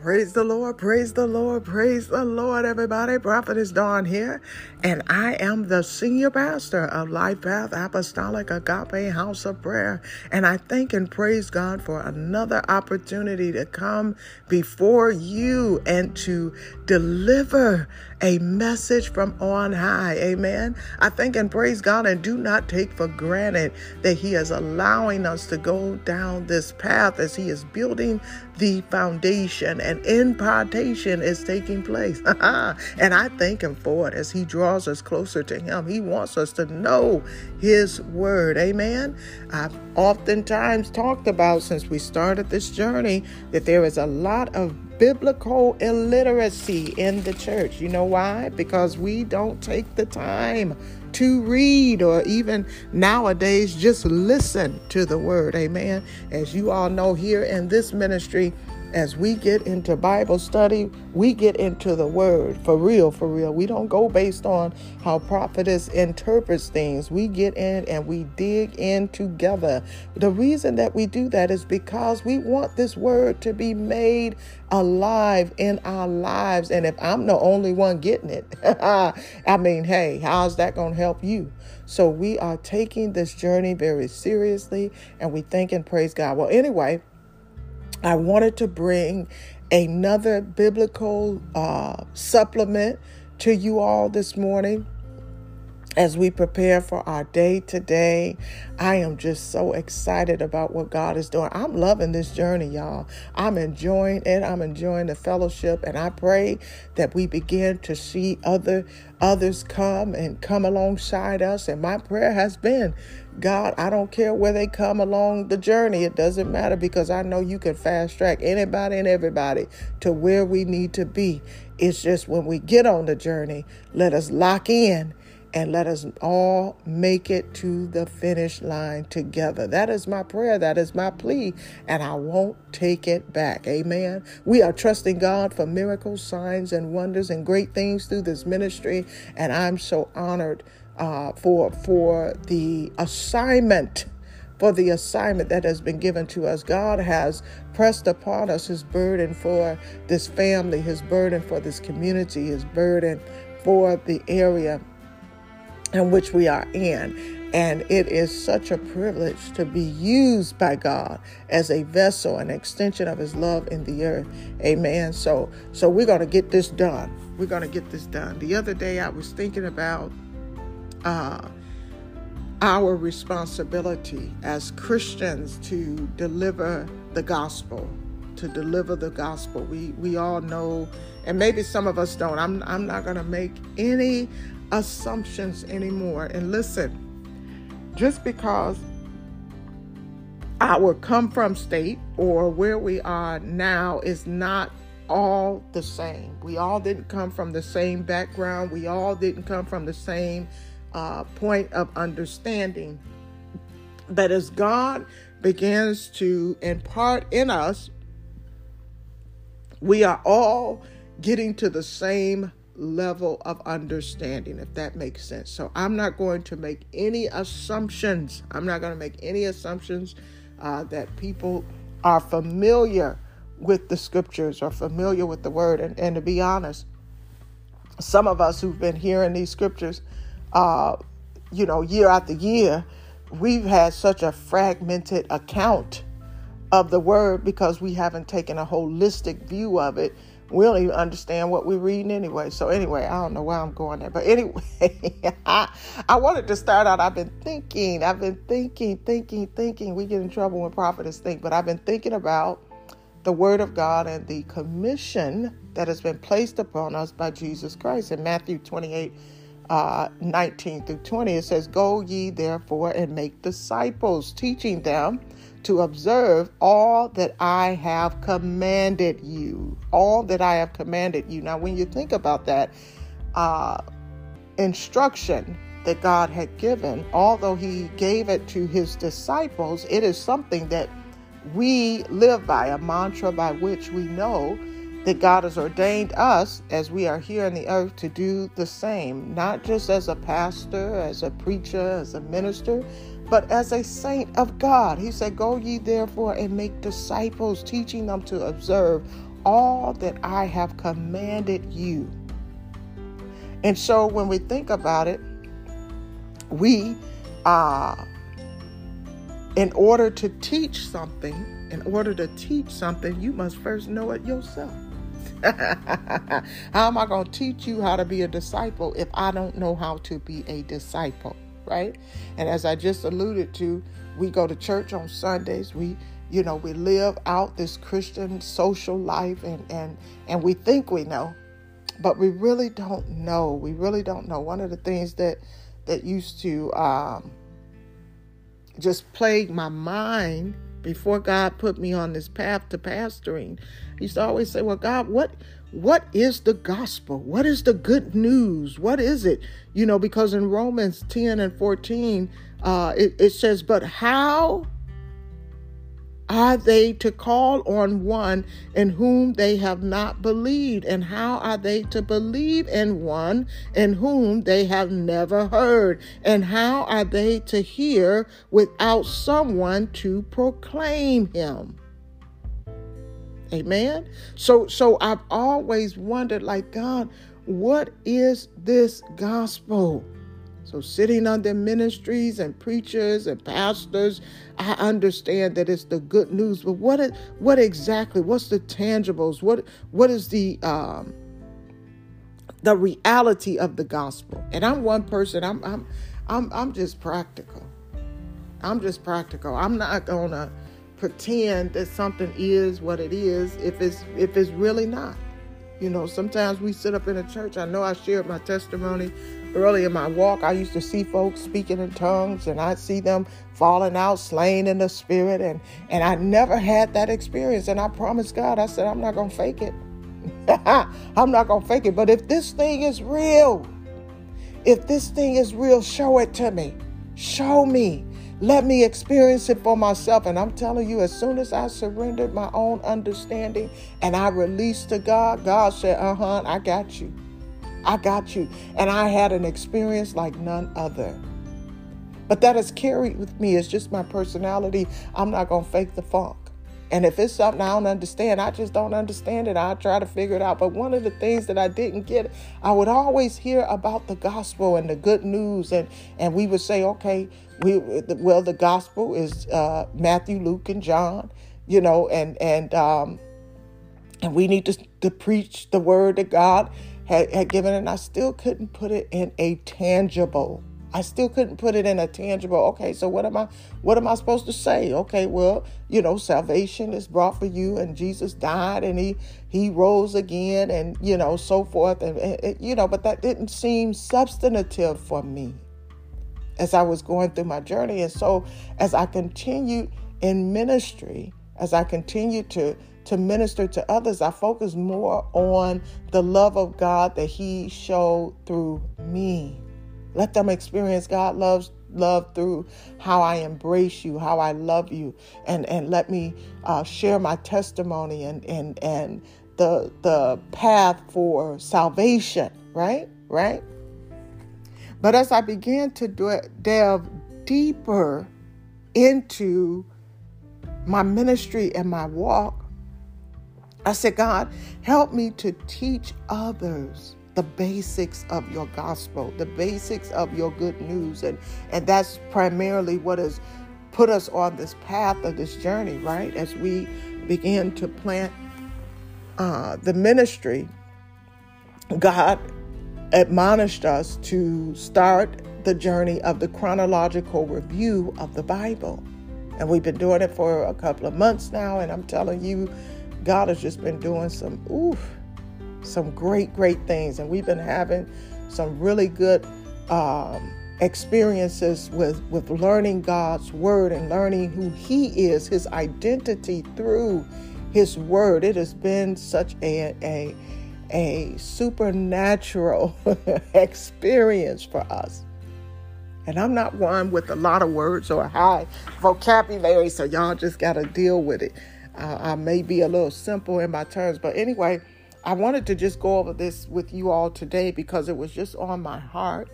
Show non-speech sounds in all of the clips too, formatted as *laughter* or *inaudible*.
Praise the Lord, praise the Lord, praise the Lord, everybody. Prophetess Dawn here, and I am the senior pastor of Life Path Apostolic Agape House of Prayer. And I thank and praise God for another opportunity to come before you and to deliver a message from on high. Amen. I thank and praise God and do not take for granted that He is allowing us to go down this path as He is building the foundation and impartation is taking place. *laughs* and I thank Him for it as He draws us closer to Him. He wants us to know His Word. Amen. I've oftentimes talked about since we started this journey that there is a lot of biblical illiteracy in the church. You know why? Because we don't take the time to read or even nowadays just listen to the word. Amen. As you all know, here in this ministry, as we get into Bible study, we get into the word for real, for real. We don't go based on how prophetess interprets things. We get in and we dig in together. The reason that we do that is because we want this word to be made alive in our lives. And if I'm the only one getting it, *laughs* I mean, hey, how's that going to help you? So we are taking this journey very seriously and we thank and praise God. Well, anyway, I wanted to bring another biblical uh, supplement to you all this morning as we prepare for our day today. I am just so excited about what God is doing. I'm loving this journey, y'all. I'm enjoying it. I'm enjoying the fellowship, and I pray that we begin to see other others come and come alongside us. And my prayer has been, God, I don't care where they come along the journey. It doesn't matter because I know you can fast track anybody and everybody to where we need to be. It's just when we get on the journey, let us lock in and let us all make it to the finish line together. That is my prayer. That is my plea, and I won't take it back. Amen. We are trusting God for miracles, signs, and wonders and great things through this ministry, and I'm so honored uh, for for the assignment. For the assignment that has been given to us, God has pressed upon us His burden for this family, His burden for this community, His burden for the area in which we are in. And it is such a privilege to be used by God as a vessel, an extension of his love in the earth. Amen. So so we're gonna get this done. We're gonna get this done. The other day I was thinking about uh our responsibility as Christians to deliver the gospel, to deliver the gospel. We we all know, and maybe some of us don't. I'm I'm not gonna make any assumptions anymore. And listen, just because our come from state or where we are now is not all the same. We all didn't come from the same background. We all didn't come from the same uh, point of understanding. But as God begins to impart in us, we are all getting to the same level of understanding, if that makes sense. So I'm not going to make any assumptions. I'm not going to make any assumptions uh, that people are familiar with the scriptures or familiar with the word. And, and to be honest, some of us who've been hearing these scriptures, uh, you know, year after year, we've had such a fragmented account of the word because we haven't taken a holistic view of it we don't even understand what we're reading anyway. So anyway, I don't know why I'm going there. But anyway, *laughs* I, I wanted to start out. I've been thinking, I've been thinking, thinking, thinking. We get in trouble when prophets think, but I've been thinking about the word of God and the commission that has been placed upon us by Jesus Christ. In Matthew 28, uh, 19 through 20, it says, Go ye therefore and make disciples, teaching them to observe all that I have commanded you. All that I have commanded you. Now, when you think about that uh, instruction that God had given, although He gave it to His disciples, it is something that we live by, a mantra by which we know that God has ordained us as we are here on the earth to do the same, not just as a pastor, as a preacher, as a minister, but as a saint of God. He said, Go ye therefore and make disciples, teaching them to observe all that I have commanded you. And so when we think about it, we, uh, in order to teach something, in order to teach something, you must first know it yourself. *laughs* how am I going to teach you how to be a disciple if I don't know how to be a disciple, right? And as I just alluded to, we go to church on Sundays. We, you know, we live out this Christian social life and and and we think we know, but we really don't know. We really don't know. One of the things that that used to um, just plague my mind before God put me on this path to pastoring, I used to always say, "Well, God, what what is the gospel? What is the good news? What is it? You know, because in Romans 10 and 14, uh, it, it says, But how are they to call on one in whom they have not believed? And how are they to believe in one in whom they have never heard? And how are they to hear without someone to proclaim him? Amen. So so I've always wondered like God, what is this gospel? So, sitting under ministries and preachers and pastors, I understand that it's the good news. But what is, what exactly? What's the tangibles? What what is the um, the reality of the gospel? And I'm one person. I'm I'm I'm I'm just practical. I'm just practical. I'm not gonna pretend that something is what it is if it's if it's really not. You know, sometimes we sit up in a church. I know I shared my testimony early in my walk. I used to see folks speaking in tongues and I'd see them falling out, slain in the spirit. And, and I never had that experience. And I promised God, I said, I'm not to fake it. *laughs* I'm not to fake it. But if this thing is real, if this thing is real, show it to me. Show me. Let me experience it for myself. And I'm telling you, as soon as I surrendered my own understanding and I released to God, God said, Uh huh, I got you. I got you. And I had an experience like none other. But that is carried with me. It's just my personality. I'm not going to fake the funk. And if it's something I don't understand, I just don't understand it. I try to figure it out. But one of the things that I didn't get, I would always hear about the gospel and the good news, and and we would say, okay, we well the gospel is uh, Matthew, Luke, and John, you know, and and um, and we need to to preach the word that God had, had given, and I still couldn't put it in a tangible I still couldn't put it in a tangible. Okay, so what am I what am I supposed to say? Okay, well, you know, salvation is brought for you and Jesus died and he he rose again and you know, so forth and, and you know, but that didn't seem substantive for me as I was going through my journey. And so as I continued in ministry, as I continued to to minister to others, I focused more on the love of God that he showed through me let them experience God loves love through how I embrace you, how I love you, and and let me uh, share my testimony and and and the the path for salvation. Right, right. But as I began to delve deeper into my ministry and my walk, I said, God, help me to teach others the basics of your gospel, the basics of your good news. And, and that's primarily what has put us on this path of this journey, right? As we begin to plant uh, the ministry, God admonished us to start the journey of the chronological review of the Bible. And we've been doing it for a couple of months now, and I'm telling you, God has just been doing some oof some great, great things. And we've been having some really good um, experiences with, with learning God's word and learning who He is, His identity through His word. It has been such a, a, a supernatural *laughs* experience for us. And I'm not one with a lot of words or a high vocabulary, so y'all just got to deal with it. Uh, I may be a little simple in my terms, but anyway, I wanted to just go over this with you all today because it was just on my heart.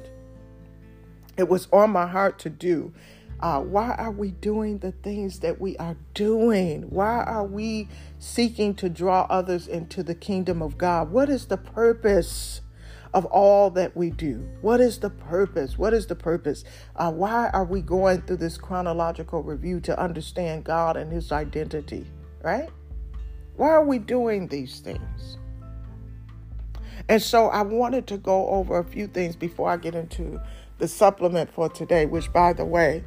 It was on my heart to do. Uh, why are we doing the things that we are doing? Why are we seeking to draw others into the kingdom of God? What is the purpose of all that we do? What is the purpose? What is the purpose? Uh, why are we going through this chronological review to understand God and His identity, right? Why are we doing these things? And so I wanted to go over a few things before I get into the supplement for today, which, by the way,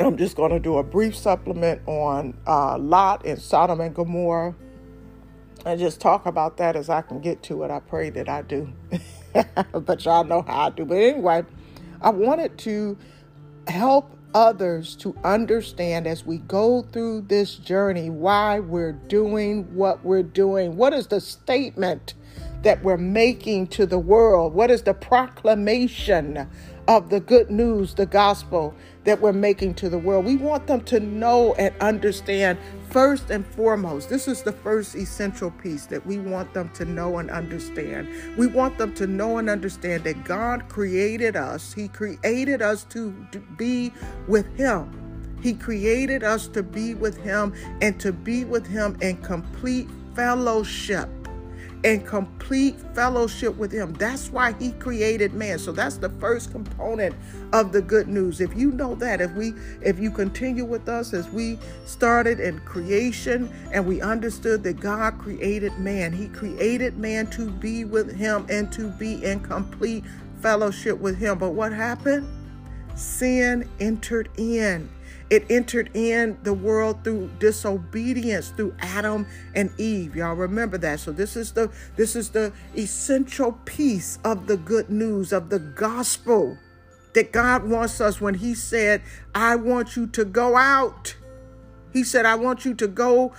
I'm just going to do a brief supplement on uh, Lot and Sodom and Gomorrah and just talk about that as I can get to it. I pray that I do. *laughs* but y'all know how I do. But anyway, I wanted to help others to understand as we go through this journey why we're doing what we're doing. What is the statement that we're making to the world? What is the proclamation of the good news, the gospel that we're making to the world? We want them to know and understand first and foremost. This is the first essential piece that we want them to know and understand. We want them to know and understand that God created us, He created us to be with Him. He created us to be with Him and to be with Him in complete fellowship and complete fellowship with him. That's why he created man. So that's the first component of the good news. If you know that, if we if you continue with us as we started in creation and we understood that God created man, he created man to be with him and to be in complete fellowship with him. But what happened? Sin entered in it entered in the world through disobedience through Adam and Eve. Y'all remember that. So this is the this is the essential piece of the good news of the gospel that God wants us when he said, "I want you to go out." He said, "I want you to go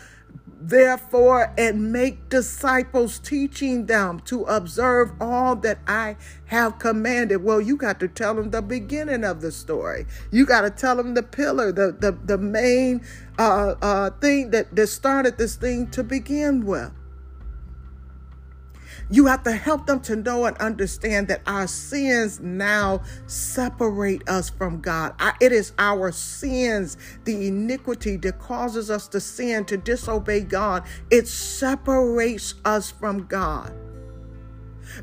therefore and make disciples teaching them to observe all that I have commanded. Well, you got to tell them the beginning of the story. You got to tell them the pillar, the the, the main uh, uh, thing that, that started this thing to begin with. You have to help them to know and understand that our sins now separate us from God. It is our sins, the iniquity that causes us to sin, to disobey God. It separates us from God.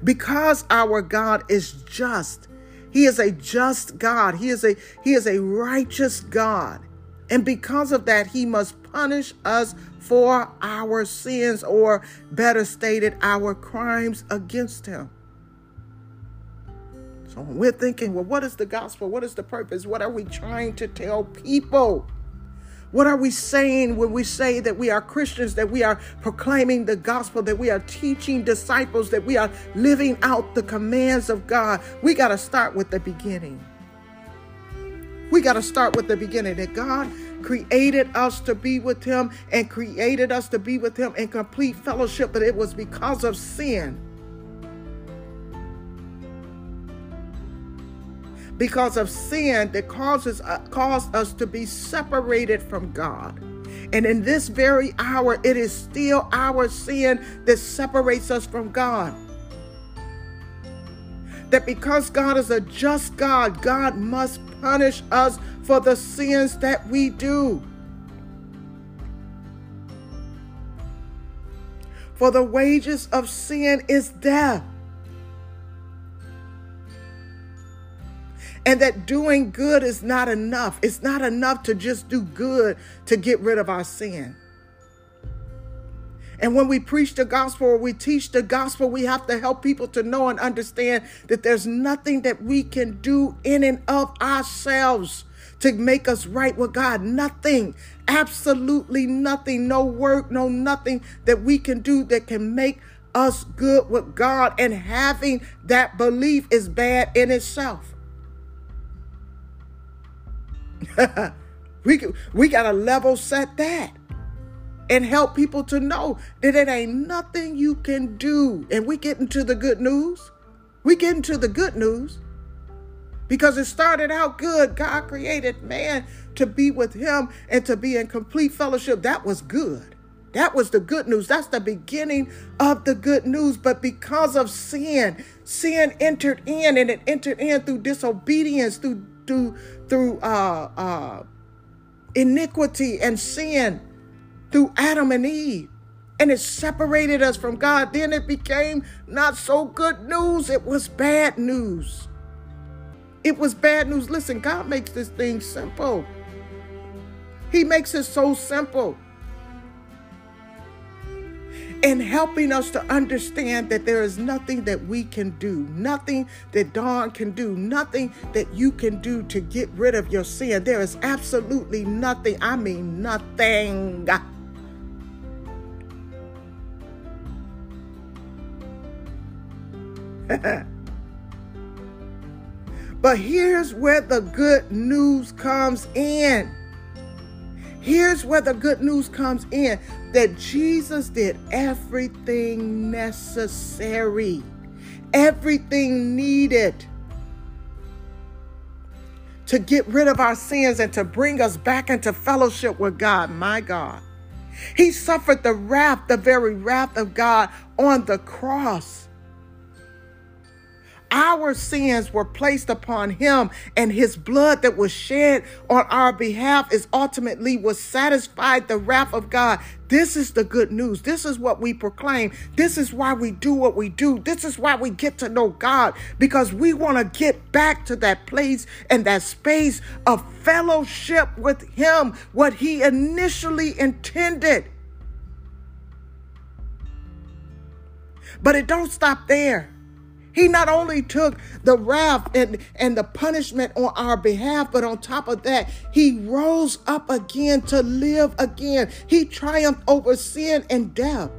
Because our God is just, He is a just God. He is a He is a righteous God. And because of that, He must punish us for our sins, or better stated, our crimes against him. So when we're thinking, well, what is the gospel? What is the purpose? What are we trying to tell people? What are we saying when we say that we are Christians, that we are proclaiming the gospel, that we are teaching disciples, that we are living out the commands of God? We got to start with the beginning. We got to start with the beginning that God created us to be with Him and created us to be with Him in complete fellowship, but it was because of sin. Because of sin that causes uh, caused us to be separated from God. And in this very hour, it is still our sin that separates us from God that because God is a just God, God must punish us for the sins that we do. For the wages of sin is death. And that doing good is not enough. It's not enough to just do good to get rid of our sin. And when we preach the gospel or we teach the gospel, we have to help people to know and understand that there's nothing that we can do in and of ourselves to make us right with God. Nothing, absolutely nothing, no work, no nothing that we can do that can make us good with God. And having that belief is bad in itself. *laughs* we, we got to level set that and help people to know that it ain't nothing you can do. And we get into the good news. We get into the good news because it started out good. God created man to be with him and to be in complete fellowship. That was good. That was the good news. That's the beginning of the good news. But because of sin, sin entered in and it entered in through disobedience, through through through uh, uh, iniquity and sin through Adam and Eve. And it separated us from God. Then it became not so good news. It was bad news. It was bad news. Listen, God makes this thing simple. He makes it so simple and helping us to understand that there is nothing that we can do, nothing that Dawn can do, nothing that you can do to get rid of your sin. There is absolutely nothing. I mean, nothing. *laughs* but here's where the good news comes in. Here's where the good news comes in that Jesus did everything necessary, everything needed to get rid of our sins and to bring us back into fellowship with God, my God. He suffered the wrath, the very wrath of God on the cross. Our sins were placed upon him, and his blood that was shed on our behalf is ultimately was satisfied the wrath of God. This is the good news. This is what we proclaim. This is why we do what we do. This is why we get to know God because we want to get back to that place and that space of fellowship with him, what he initially intended. But it don't stop there. He not only took the wrath and, and the punishment on our behalf, but on top of that, he rose up again to live again. He triumphed over sin and death.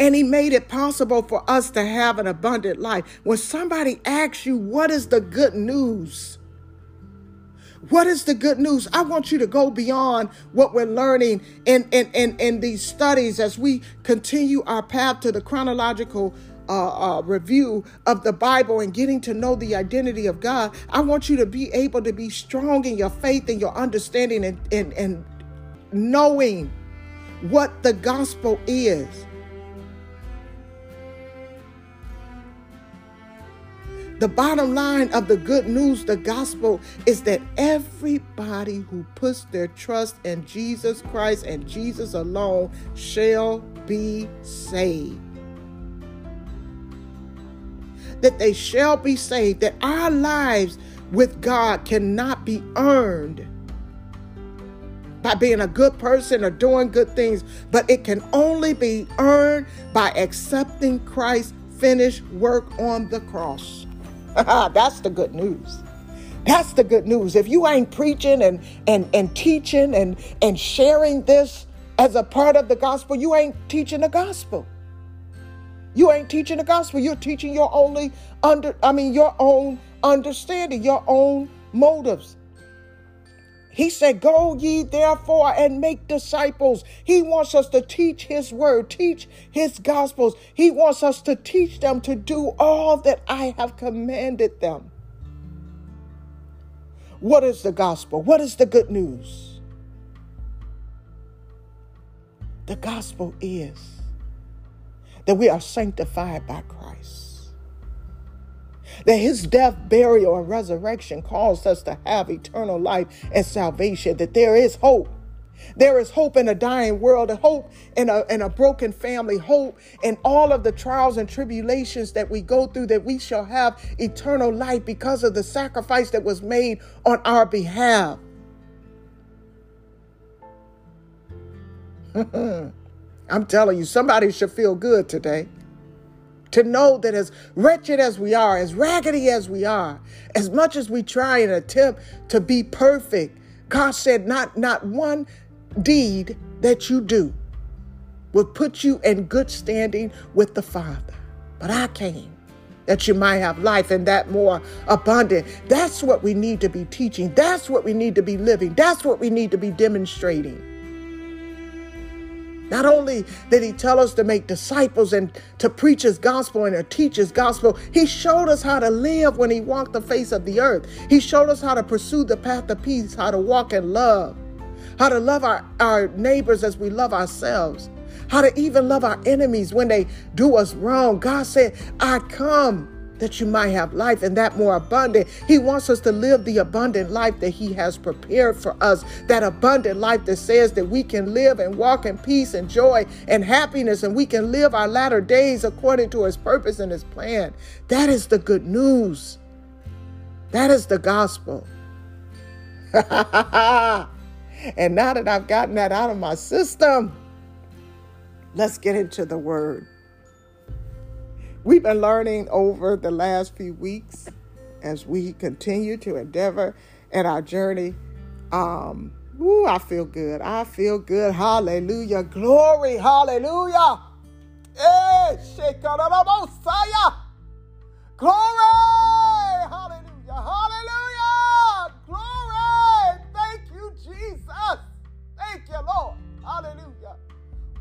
And he made it possible for us to have an abundant life. When somebody asks you, What is the good news? What is the good news? I want you to go beyond what we're learning in, in, in, in these studies as we continue our path to the chronological uh, uh, review of the Bible and getting to know the identity of God, I want you to be able to be strong in your faith and your understanding and, and, and knowing what the gospel is. The bottom line of the good news, the gospel, is that everybody who puts their trust in Jesus Christ and Jesus alone shall be saved that they shall be saved, that our lives with God cannot be earned by being a good person or doing good things, but it can only be earned by accepting Christ's finished work on the cross. *laughs* That's the good news. That's the good news. If you ain't preaching and and and teaching and and sharing this as a part of the gospel, you ain't teaching the gospel. You ain't teaching the gospel. You're teaching your only under I mean your own understanding, your own motives. He said, Go ye therefore and make disciples. He wants us to teach His word, teach His gospels. He wants us to teach them to do all that I have commanded them. What is the gospel? What is the good news? The gospel is that we are sanctified by Christ. That his death, burial, and resurrection caused us to have eternal life and salvation, that there is hope. There is hope in a dying world, and hope in a, in a broken family, hope in all of the trials and tribulations that we go through, that we shall have eternal life because of the sacrifice that was made on our behalf. *laughs* I'm telling you, somebody should feel good today. To know that as wretched as we are, as raggedy as we are, as much as we try and attempt to be perfect, God said, not, not one deed that you do will put you in good standing with the Father. But I came that you might have life and that more abundant. That's what we need to be teaching. That's what we need to be living. That's what we need to be demonstrating. Not only did he tell us to make disciples and to preach his gospel and to teach his gospel, he showed us how to live when he walked the face of the earth. He showed us how to pursue the path of peace, how to walk in love, how to love our, our neighbors as we love ourselves, how to even love our enemies when they do us wrong. God said, I come that you might have life and that more abundant. He wants us to live the abundant life that He has prepared for us, that abundant life that says that we can live and walk in peace and joy and happiness, and we can live our latter days according to His purpose and His plan. That is the good news. That is the gospel. *laughs* and now that I've gotten that out of my system, let's get into the word. We've been learning over the last few weeks as we continue to endeavor in our journey. Um, ooh, I feel good. I feel good. Hallelujah. Glory. Hallelujah. Hey, Messiah. Glory.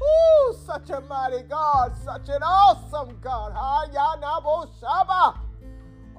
Ooh, such a mighty God, such an awesome God.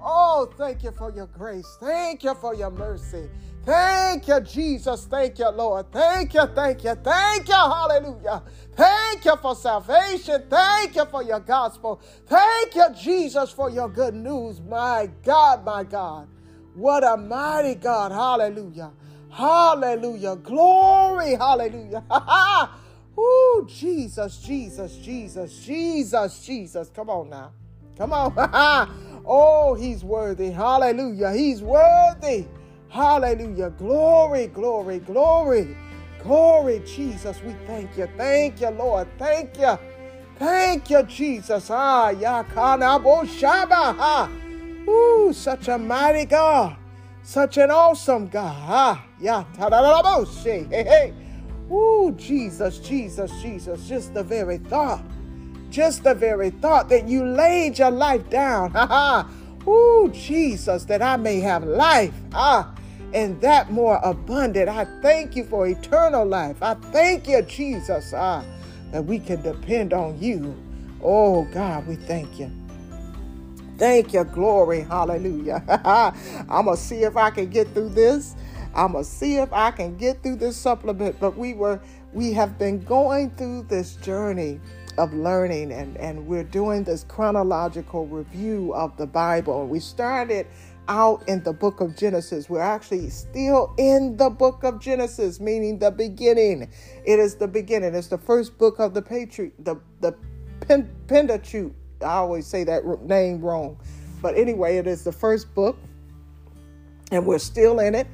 Oh, thank you for your grace. Thank you for your mercy. Thank you, Jesus. Thank you, Lord. Thank you, thank you, thank you. Hallelujah. Thank you for salvation. Thank you for your gospel. Thank you, Jesus, for your good news. My God, my God. What a mighty God. Hallelujah. Hallelujah. Glory. Hallelujah. *laughs* Ooh, Jesus, Jesus, Jesus, Jesus, Jesus. Come on now. Come on. *laughs* oh, he's worthy. Hallelujah. He's worthy. Hallelujah. Glory, glory, glory. Glory, Jesus. We thank you. Thank you, Lord. Thank you. Thank you, Jesus. Ah, Yakanabo Shaba. Ooh, such a mighty God. Such an awesome God. Ah, yeah. Hey, hey. Ooh, Jesus, Jesus, Jesus, just the very thought, just the very thought that you laid your life down. *laughs* Ha ha. Jesus, that I may have life. Ah, and that more abundant. I thank you for eternal life. I thank you, Jesus, ah, that we can depend on you. Oh, God, we thank you. Thank you, glory, hallelujah. I'm going to see if I can get through this. I'm gonna see if I can get through this supplement. But we were we have been going through this journey of learning and, and we're doing this chronological review of the Bible. We started out in the book of Genesis. We're actually still in the book of Genesis, meaning the beginning. It is the beginning. It's the first book of the Patriot, the the Pentateuch. I always say that name wrong, but anyway, it is the first book, and we're still in it.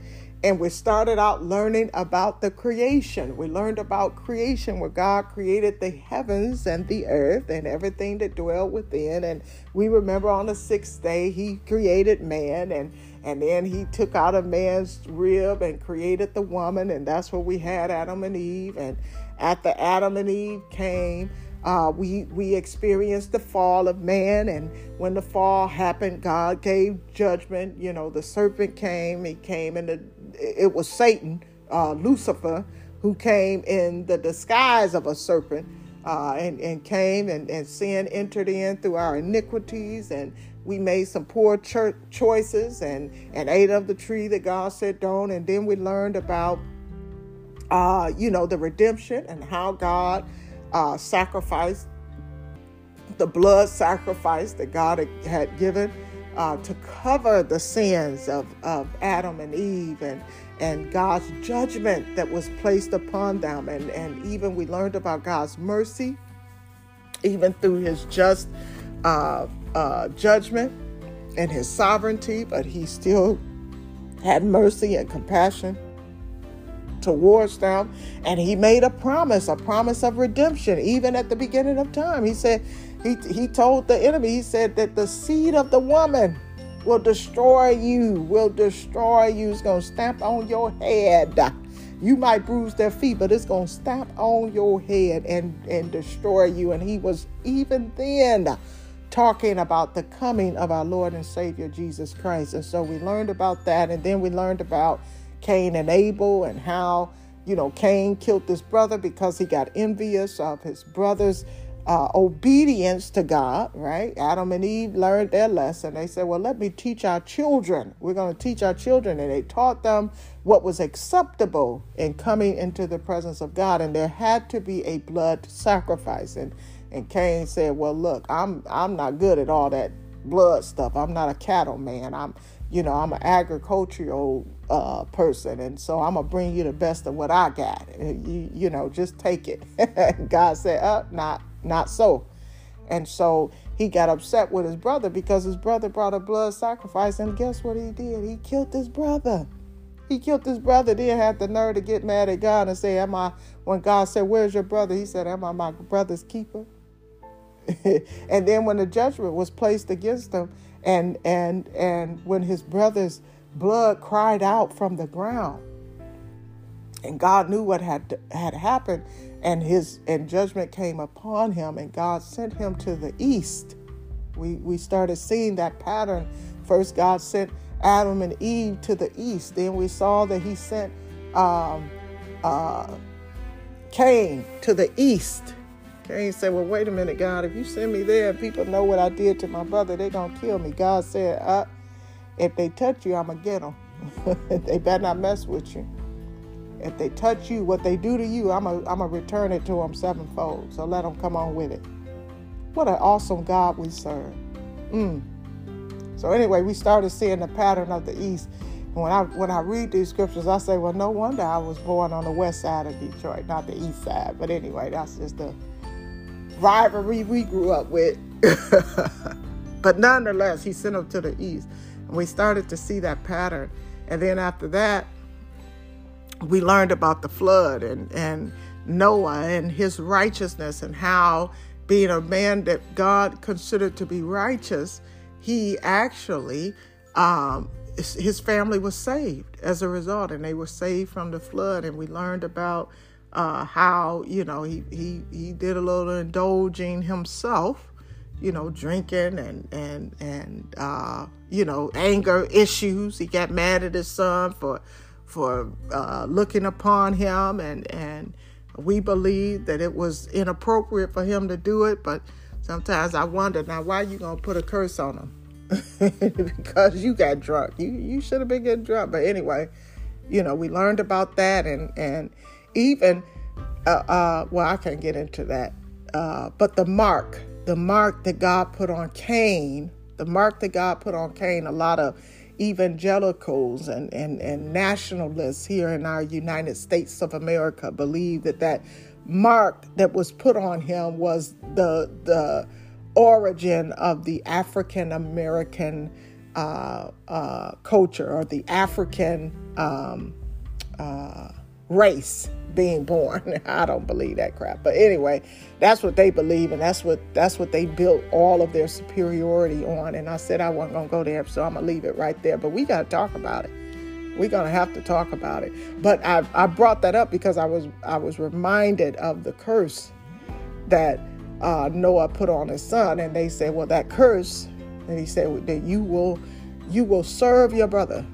And we started out learning about the creation. We learned about creation where God created the heavens and the earth and everything that dwelled within. And we remember on the sixth day, He created man and and then he took out a man's rib and created the woman, and that's where we had Adam and Eve. And after Adam and Eve came, uh, we we experienced the fall of man, and when the fall happened, God gave judgment. You know, the serpent came. He came the it was Satan, uh, Lucifer, who came in the disguise of a serpent uh, and, and came and, and sin entered in through our iniquities and we made some poor cho- choices and, and ate of the tree that God said don't. And then we learned about, uh, you know, the redemption and how God uh, sacrificed the blood sacrifice that God had given uh, to cover the sins of, of Adam and Eve and, and God's judgment that was placed upon them. And, and even we learned about God's mercy, even through his just uh, uh, judgment and his sovereignty, but he still had mercy and compassion towards them. And he made a promise, a promise of redemption, even at the beginning of time. He said, he, he told the enemy, he said that the seed of the woman will destroy you, will destroy you. It's going to stamp on your head. You might bruise their feet, but it's going to stamp on your head and, and destroy you. And he was even then talking about the coming of our Lord and Savior Jesus Christ. And so we learned about that. And then we learned about Cain and Abel and how, you know, Cain killed his brother because he got envious of his brother's uh, obedience to God, right? Adam and Eve learned their lesson. They said, Well, let me teach our children. We're going to teach our children. And they taught them what was acceptable in coming into the presence of God. And there had to be a blood sacrifice. And, and Cain said, Well, look, I'm, I'm not good at all that blood stuff. I'm not a cattle man. I'm, you know, I'm an agricultural uh, person, and so I'm gonna bring you the best of what I got. You, you know, just take it. *laughs* God said, "Uh, not, not so." And so he got upset with his brother because his brother brought a blood sacrifice, and guess what he did? He killed his brother. He killed his brother, then had the nerve to get mad at God and say, Am I, when God said, Where's your brother? He said, Am I my brother's keeper? *laughs* and then when the judgment was placed against him, and and and when his brother's blood cried out from the ground, and God knew what had had happened, and his and judgment came upon him, and God sent him to the east. We we started seeing that pattern. First, God sent Adam and Eve to the east. Then we saw that he sent um, uh, Cain to the east. Cain said, Well, wait a minute, God, if you send me there and people know what I did to my brother, they're going to kill me. God said, If they touch you, I'm going to get them. *laughs* they better not mess with you. If they touch you, what they do to you, I'm going to return it to them sevenfold. So let them come on with it. What an awesome God we serve. Mm. So anyway, we started seeing the pattern of the East. And when I when I read these scriptures, I say, well, no wonder I was born on the west side of Detroit, not the east side. But anyway, that's just the rivalry we grew up with. *laughs* but nonetheless, he sent them to the east. And we started to see that pattern. And then after that, we learned about the flood and, and Noah and his righteousness and how being a man that God considered to be righteous, he actually, um, his family was saved as a result, and they were saved from the flood. And we learned about uh, how you know he he he did a little indulging himself, you know, drinking and and and uh, you know anger issues. He got mad at his son for for uh, looking upon him, and and we believe that it was inappropriate for him to do it, but Sometimes I wonder now why you gonna put a curse on him. *laughs* because you got drunk. You you should have been getting drunk. But anyway, you know we learned about that and and even uh, uh, well I can't get into that. Uh, but the mark, the mark that God put on Cain, the mark that God put on Cain, a lot of evangelicals and, and, and nationalists here in our United States of America believe that that mark that was put on him was the the origin of the African American uh, uh, culture or the African um, uh, race being born. *laughs* I don't believe that crap, but anyway, that's what they believe, and that's what that's what they built all of their superiority on. And I said I wasn't gonna go there, so I'm gonna leave it right there. But we got to talk about it. We're gonna have to talk about it. But I, I brought that up because I was I was reminded of the curse that uh, Noah put on his son, and they said, "Well, that curse," and he said that you will you will serve your brother,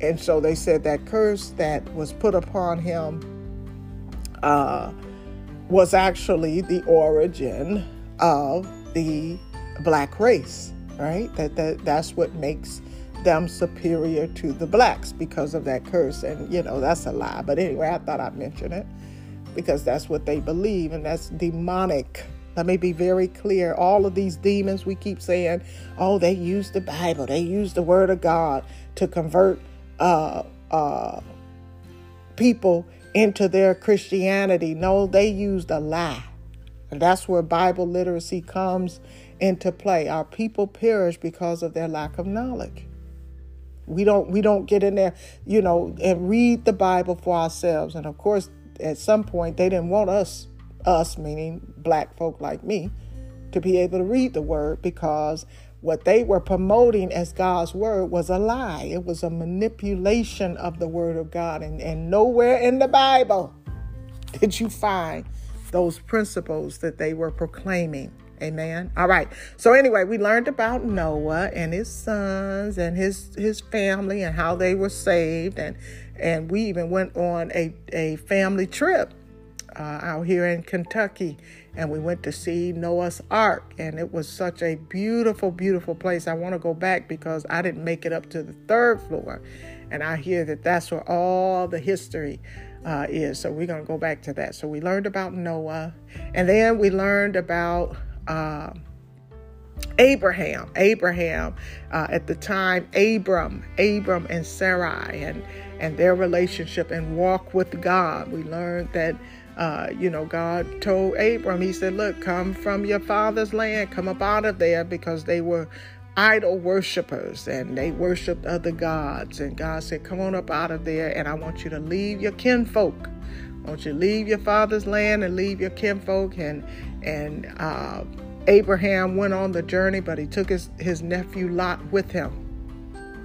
and so they said that curse that was put upon him uh, was actually the origin of the black race, right? That that that's what makes them superior to the blacks because of that curse. And, you know, that's a lie. But anyway, I thought I'd mention it because that's what they believe and that's demonic. Let me be very clear. All of these demons, we keep saying, oh, they use the Bible, they use the Word of God to convert uh, uh, people into their Christianity. No, they used a lie. And that's where Bible literacy comes into play. Our people perish because of their lack of knowledge. We don't we don't get in there, you know, and read the Bible for ourselves. And of course, at some point they didn't want us, us meaning black folk like me, to be able to read the word because what they were promoting as God's word was a lie. It was a manipulation of the word of God. And, and nowhere in the Bible did you find those principles that they were proclaiming. Amen. All right. So anyway, we learned about Noah and his sons and his his family and how they were saved and and we even went on a, a family trip uh, out here in Kentucky and we went to see Noah's Ark and it was such a beautiful beautiful place. I want to go back because I didn't make it up to the third floor and I hear that that's where all the history uh, is. So we're going to go back to that. So we learned about Noah and then we learned about uh, Abraham, Abraham, uh, at the time, Abram, Abram and Sarai, and and their relationship and walk with God. We learned that, uh, you know, God told Abram, He said, "Look, come from your father's land, come up out of there," because they were idol worshippers and they worshiped other gods. And God said, Come on up out of there, and I want you to leave your kinfolk. I want you to leave your father's land and leave your kinfolk. And and uh, Abraham went on the journey, but he took his, his nephew Lot with him.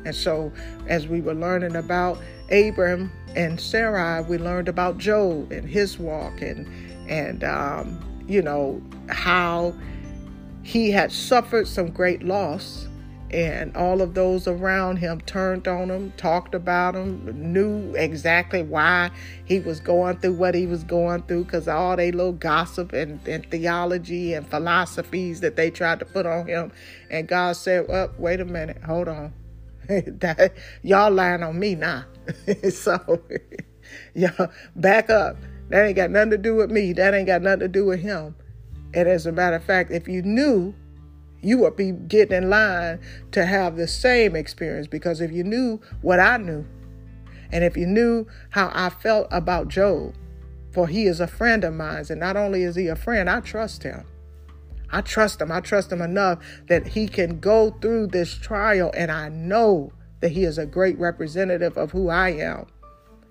And so, as we were learning about Abram and Sarai, we learned about Job and his walk, and and um, you know how he had suffered some great loss, and all of those around him turned on him, talked about him, knew exactly why he was going through what he was going through because all they little gossip and, and theology and philosophies that they tried to put on him. And God said, Well, wait a minute, hold on. *laughs* that, y'all lying on me now. *laughs* so, *laughs* y'all back up. That ain't got nothing to do with me. That ain't got nothing to do with him. And as a matter of fact, if you knew, you would be getting in line to have the same experience because if you knew what I knew, and if you knew how I felt about Job, for he is a friend of mine, and not only is he a friend, I trust him. I trust him. I trust him enough that he can go through this trial, and I know that he is a great representative of who I am,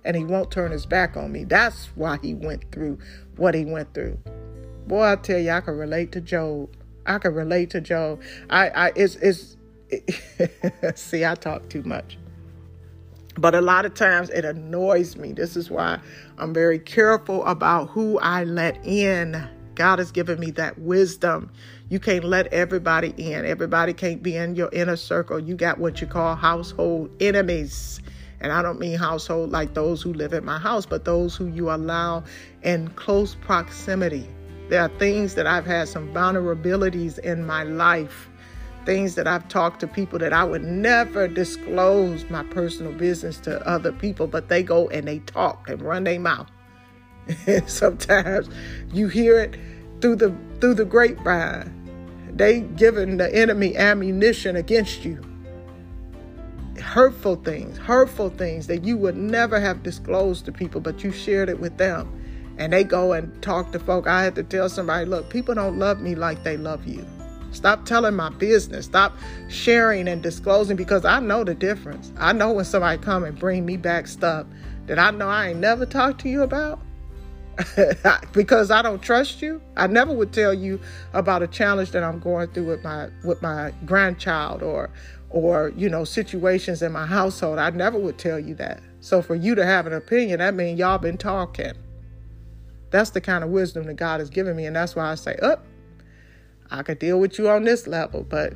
and he won't turn his back on me. That's why he went through what he went through. Boy, I tell you, I can relate to Job. I can relate to Job. I, I, it's, it's. It, *laughs* see, I talk too much. But a lot of times it annoys me. This is why I'm very careful about who I let in. God has given me that wisdom. You can't let everybody in. Everybody can't be in your inner circle. You got what you call household enemies. And I don't mean household like those who live in my house, but those who you allow in close proximity. There are things that I've had some vulnerabilities in my life, things that I've talked to people that I would never disclose my personal business to other people, but they go and they talk and run their mouth. And *laughs* sometimes you hear it through the through the grapevine. They giving the enemy ammunition against you. Hurtful things, hurtful things that you would never have disclosed to people, but you shared it with them and they go and talk to folk. I had to tell somebody, look, people don't love me like they love you. Stop telling my business. Stop sharing and disclosing because I know the difference. I know when somebody come and bring me back stuff that I know I ain't never talked to you about *laughs* because I don't trust you. I never would tell you about a challenge that I'm going through with my with my grandchild or or you know situations in my household. I never would tell you that. So for you to have an opinion, that means y'all been talking. That's the kind of wisdom that God has given me. And that's why I say, up, oh, I could deal with you on this level, but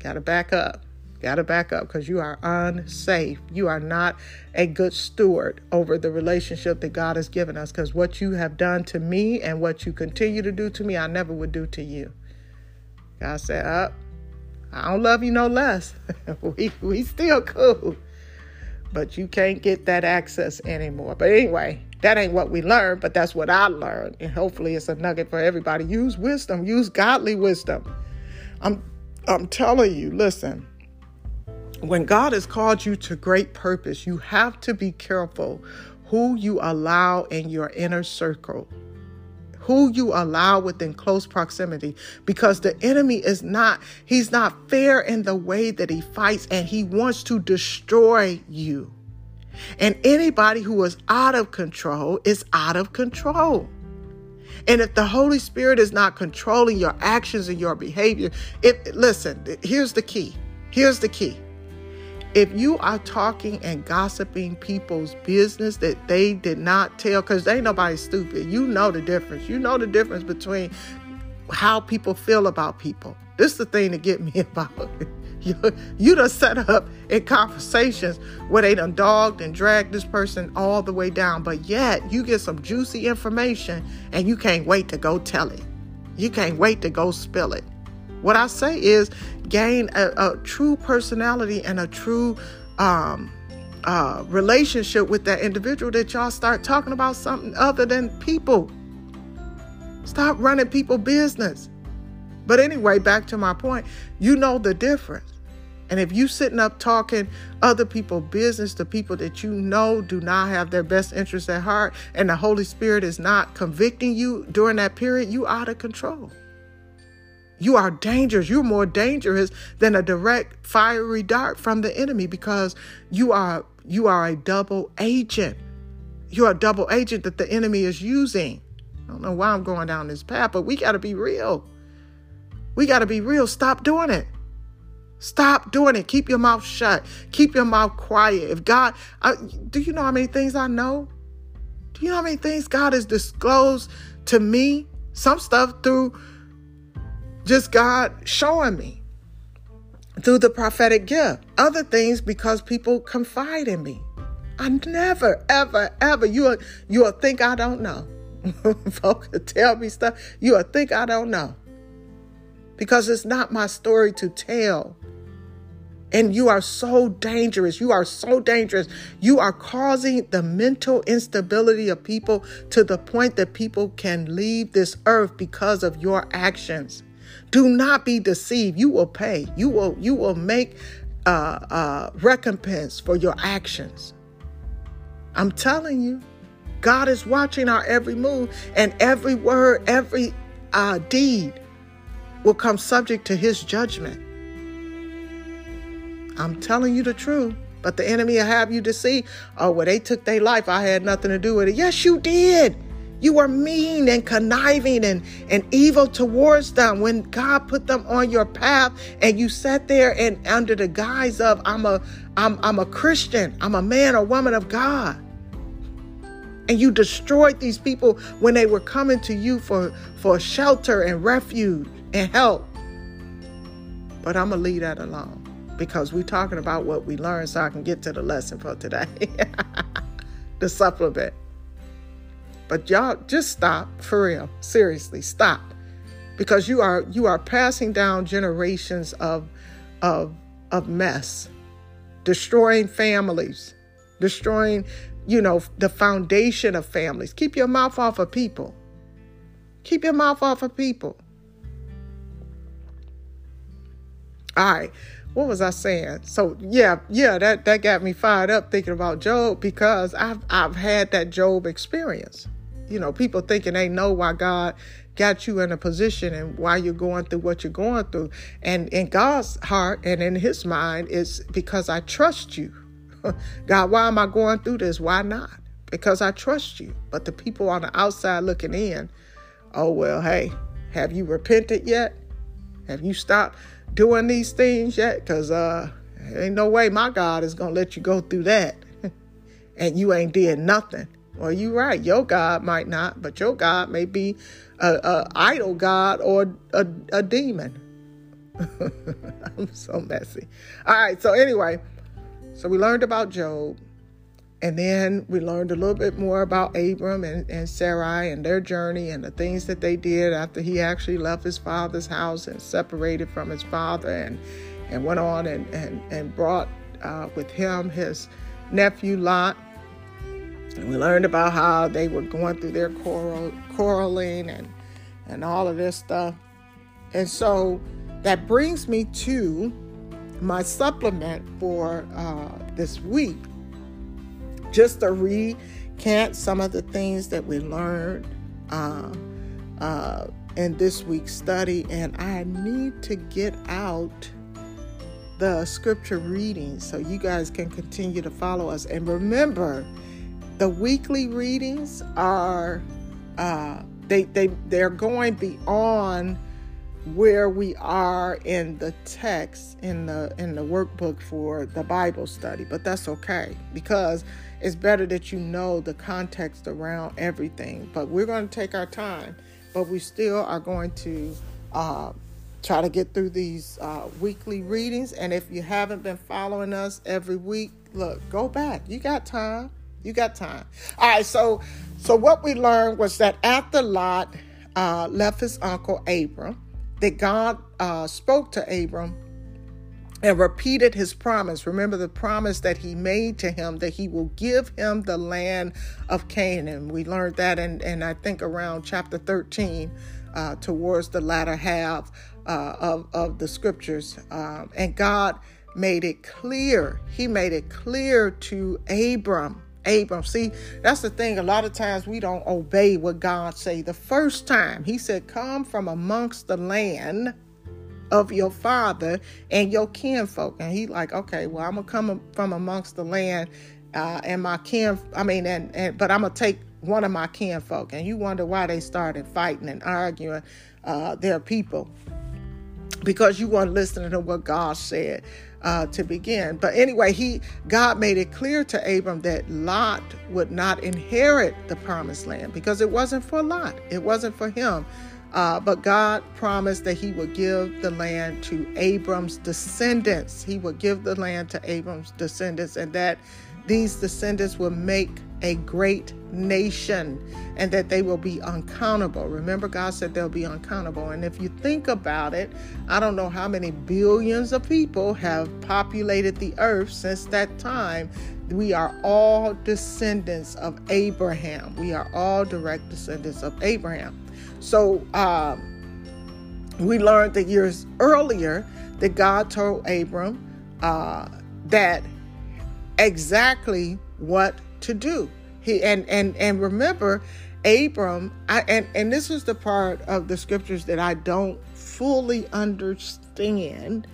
got to back up. Got to back up because you are unsafe. You are not a good steward over the relationship that God has given us because what you have done to me and what you continue to do to me, I never would do to you. God said, up. Oh, I don't love you no less. *laughs* we, we still cool. But you can't get that access anymore. But anyway, that ain't what we learned, but that's what I learned. And hopefully it's a nugget for everybody. Use wisdom, use godly wisdom. I'm I'm telling you, listen. When God has called you to great purpose, you have to be careful who you allow in your inner circle. Who you allow within close proximity because the enemy is not he's not fair in the way that he fights and he wants to destroy you. And anybody who is out of control is out of control. And if the Holy Spirit is not controlling your actions and your behavior, if listen, here's the key. Here's the key. If you are talking and gossiping people's business that they did not tell, because they ain't nobody stupid. You know the difference. You know the difference between how people feel about people. This is the thing to get *laughs* me about. you, you done set up in conversations where they done dogged and dragged this person all the way down, but yet you get some juicy information and you can't wait to go tell it. You can't wait to go spill it. What I say is gain a, a true personality and a true um, uh, relationship with that individual that y'all start talking about something other than people. Stop running people business. But anyway, back to my point, you know the difference. And if you sitting up talking other people business to people that you know do not have their best interests at heart and the Holy Spirit is not convicting you during that period, you out of control. You are dangerous. You're more dangerous than a direct fiery dart from the enemy because you are you are a double agent. You're a double agent that the enemy is using. I don't know why I'm going down this path, but we got to be real. We got to be real. Stop doing it. Stop doing it. Keep your mouth shut. Keep your mouth quiet. If God, I, do you know how many things I know? Do you know how many things God has disclosed to me? Some stuff through just God showing me through the prophetic gift. Other things because people confide in me. I never, ever, ever. You'll you'll think I don't know. *laughs* Folks tell me stuff. You'll think I don't know. Because it's not my story to tell. And you are so dangerous. You are so dangerous. You are causing the mental instability of people to the point that people can leave this earth because of your actions. Do not be deceived. You will pay. You will you will make uh, uh, recompense for your actions. I'm telling you, God is watching our every move, and every word, every uh, deed will come subject to His judgment. I'm telling you the truth. But the enemy will have you see, oh, well, they took their life. I had nothing to do with it. Yes, you did. You were mean and conniving and, and evil towards them when God put them on your path and you sat there and under the guise of I'm a I'm I'm a Christian, I'm a man or woman of God. And you destroyed these people when they were coming to you for, for shelter and refuge and help. But I'm gonna leave that alone because we're talking about what we learned so I can get to the lesson for today. *laughs* the supplement. But y'all just stop for real. Seriously, stop. Because you are you are passing down generations of of of mess, destroying families, destroying, you know, the foundation of families. Keep your mouth off of people. Keep your mouth off of people. All right what was I saying? So yeah, yeah, that that got me fired up thinking about Job because I've I've had that Job experience. You know, people thinking they know why God got you in a position and why you're going through what you're going through. And in God's heart and in his mind is because I trust you. *laughs* God, why am I going through this? Why not? Because I trust you. But the people on the outside looking in, oh well, hey, have you repented yet? Have you stopped doing these things yet? Because uh, ain't no way my God is going to let you go through that. *laughs* and you ain't did nothing. Well, you're right. Your God might not, but your God may be a, a idol God or a, a demon. *laughs* I'm so messy. All right. So anyway, so we learned about Job. And then we learned a little bit more about Abram and, and Sarai and their journey and the things that they did after he actually left his father's house and separated from his father and, and went on and, and, and brought uh, with him his nephew Lot. And we learned about how they were going through their quarrel, quarreling and, and all of this stuff. And so that brings me to my supplement for uh, this week just to recant some of the things that we learned uh, uh, in this week's study. And I need to get out the scripture readings so you guys can continue to follow us. And remember, the weekly readings are uh, they they they're going beyond where we are in the text in the in the workbook for the Bible study, but that's okay because it's better that you know the context around everything. But we're going to take our time, but we still are going to uh, try to get through these uh, weekly readings. And if you haven't been following us every week, look, go back. You got time. You got time. All right. So, so what we learned was that after Lot uh, left his uncle Abram, that God uh, spoke to Abram and repeated his promise. Remember the promise that he made to him that he will give him the land of Canaan. We learned that in, in I think around chapter 13, uh, towards the latter half uh, of, of the scriptures. Um, and God made it clear. He made it clear to Abram. Abram. See, that's the thing. A lot of times we don't obey what God say. The first time he said, "Come from amongst the land of your father and your kinfolk," and he like, "Okay, well, I'm gonna come from amongst the land uh, and my kin. I mean, and, and but I'm gonna take one of my kinfolk." And you wonder why they started fighting and arguing. Uh, their people because you weren't listening to what God said uh, to begin. But anyway, he God made it clear to Abram that Lot would not inherit the promised land because it wasn't for Lot, it wasn't for him. Uh, but God promised that He would give the land to Abram's descendants. He would give the land to Abram's descendants, and that these descendants will make a great nation and that they will be uncountable. Remember, God said they'll be uncountable. And if you think about it, I don't know how many billions of people have populated the earth since that time. We are all descendants of Abraham. We are all direct descendants of Abraham. So um, we learned that years earlier that God told Abram uh, that exactly what to do. He and and and remember, Abram. I, and and this is the part of the scriptures that I don't fully understand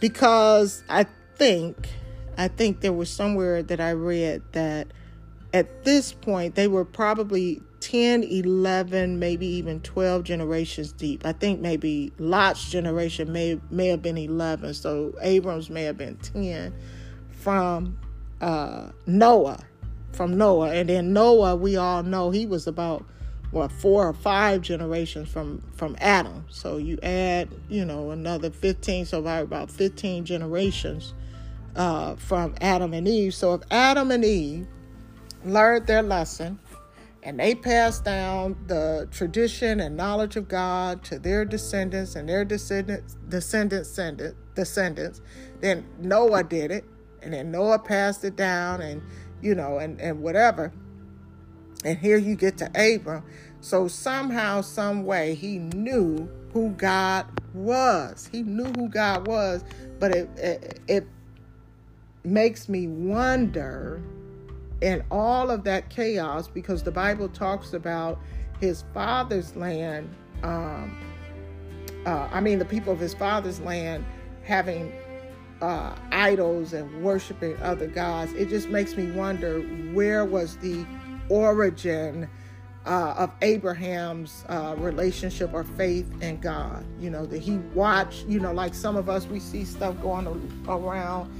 because I think I think there was somewhere that I read that at this point they were probably 10 11 maybe even 12 generations deep i think maybe lot's generation may may have been 11 so abrams may have been 10 from uh, Noah, from Noah, and then Noah, we all know he was about what four or five generations from from Adam. So you add, you know, another fifteen, so about about fifteen generations uh, from Adam and Eve. So if Adam and Eve learned their lesson and they passed down the tradition and knowledge of God to their descendants and their descendants, descendants, descendants, then Noah did it and then Noah passed it down and you know and and whatever. And here you get to Abram. So somehow some way he knew who God was. He knew who God was but it it, it makes me wonder in all of that chaos because the Bible talks about his father's land um, uh, I mean the people of his father's land having uh, idols and worshiping other gods, it just makes me wonder where was the origin uh, of Abraham's uh, relationship or faith in God. You know, that he watched, you know, like some of us, we see stuff going around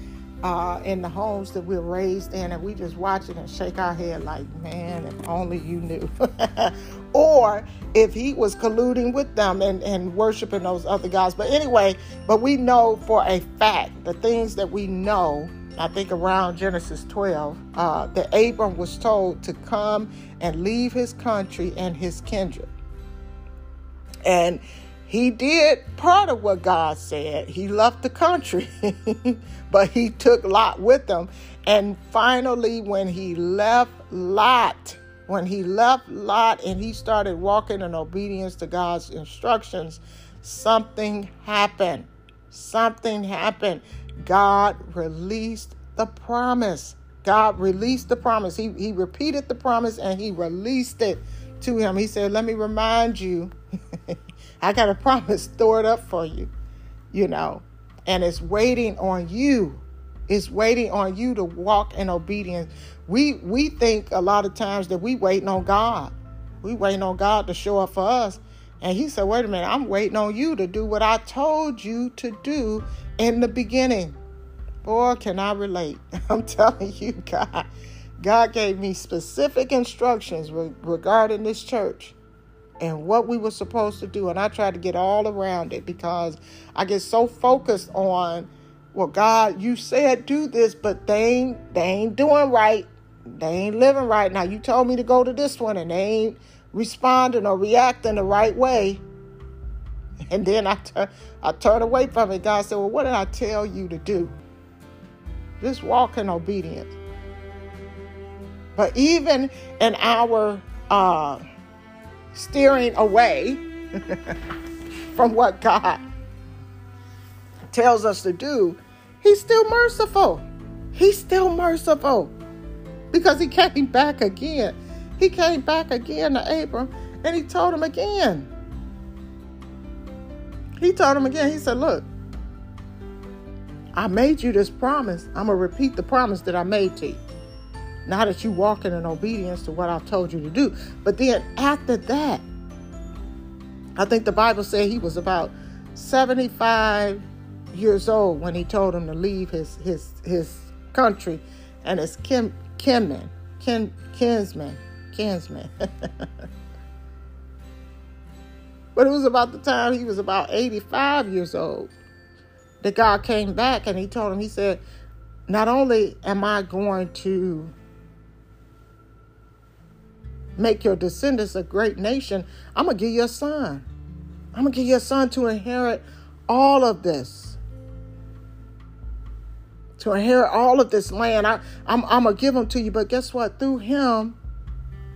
uh, in the homes that we're raised in, and we just watch it and shake our head like, man, if only you knew. *laughs* or if he was colluding with them and, and worshiping those other gods. But anyway, but we know for a fact the things that we know. I think around Genesis 12, uh, that Abram was told to come and leave his country and his kindred. And he did part of what God said. He left the country, *laughs* but he took Lot with him. And finally, when he left Lot, when he left Lot and he started walking in obedience to God's instructions, something happened. Something happened. God released the promise. God released the promise. He, he repeated the promise and he released it to him. He said, Let me remind you *laughs* I got a promise stored up for you, you know, and it's waiting on you. It's waiting on you to walk in obedience. We we think a lot of times that we waiting on God. We waiting on God to show up for us. And he said, wait a minute, I'm waiting on you to do what I told you to do in the beginning. Boy, can I relate? *laughs* I'm telling you, God. God gave me specific instructions regarding this church and what we were supposed to do. And I tried to get all around it because I get so focused on, well, God, you said do this, but they ain't they ain't doing right. They ain't living right. Now you told me to go to this one and they ain't responding or reacting the right way. *laughs* And then I, tur- I turn away from it. God said, Well, what did I tell you to do? Just walk in obedience. But even in our uh, steering away, *laughs* from what God tells us to do, he's still merciful. He's still merciful because he came back again. He came back again to Abram and he told him again. He told him again, he said, Look, I made you this promise. I'm going to repeat the promise that I made to you. Now that you walking in obedience to what I've told you to do. But then after that, I think the Bible said he was about 75 years old when he told him to leave his his his country and his kin, kinmen, kin, kinsmen, kinsmen. *laughs* but it was about the time he was about 85 years old that God came back and he told him, he said, not only am I going to make your descendants a great nation, I'm going to give you a son. I'm going to give you a son to inherit all of this. To inherit all of this land. I, I'm, I'm going to give them to you. But guess what? Through him,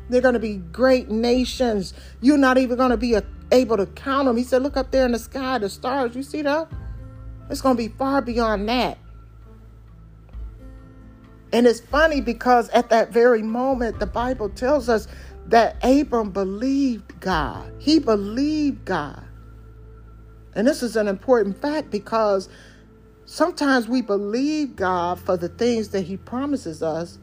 they're going to be great nations. You're not even going to be a, able to count them. He said, Look up there in the sky, the stars. You see that? It's going to be far beyond that. And it's funny because at that very moment, the Bible tells us that Abram believed God. He believed God. And this is an important fact because sometimes we believe God for the things that He promises us,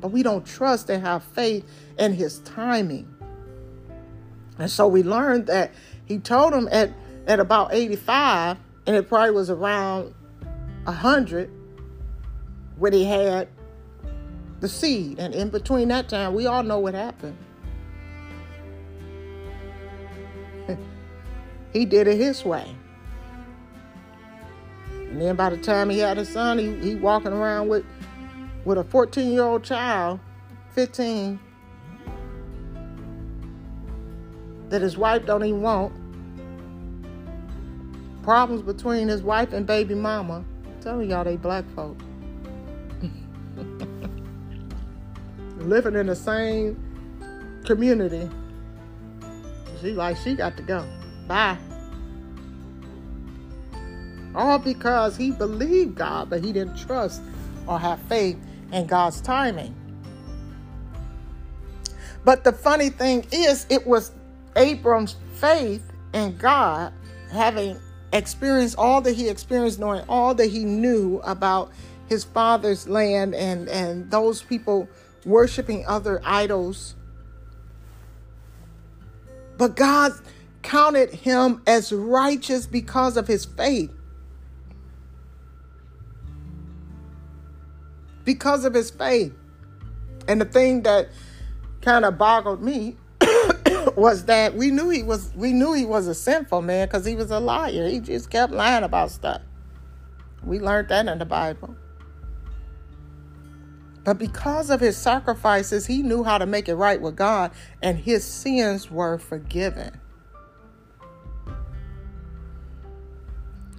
but we don't trust and have faith in His timing. And so we learned that He told him at, at about 85, and it probably was around 100 when he had the seed. And in between that time, we all know what happened. *laughs* he did it his way. And then by the time he had a son, he, he walking around with with a 14 year old child, 15, that his wife don't even want. Problems between his wife and baby mama. I'm telling y'all they black folk. *laughs* living in the same community. She like she got to go. Bye. All because he believed God, but he didn't trust or have faith in God's timing. But the funny thing is, it was Abram's faith in God, having experienced all that he experienced, knowing all that he knew about his father's land and, and those people worshiping other idols. But God counted him as righteous because of his faith. Because of his faith. And the thing that kind of boggled me *coughs* was that we knew he was we knew he was a sinful man because he was a liar. He just kept lying about stuff. We learned that in the Bible. But because of his sacrifices, he knew how to make it right with God, and his sins were forgiven.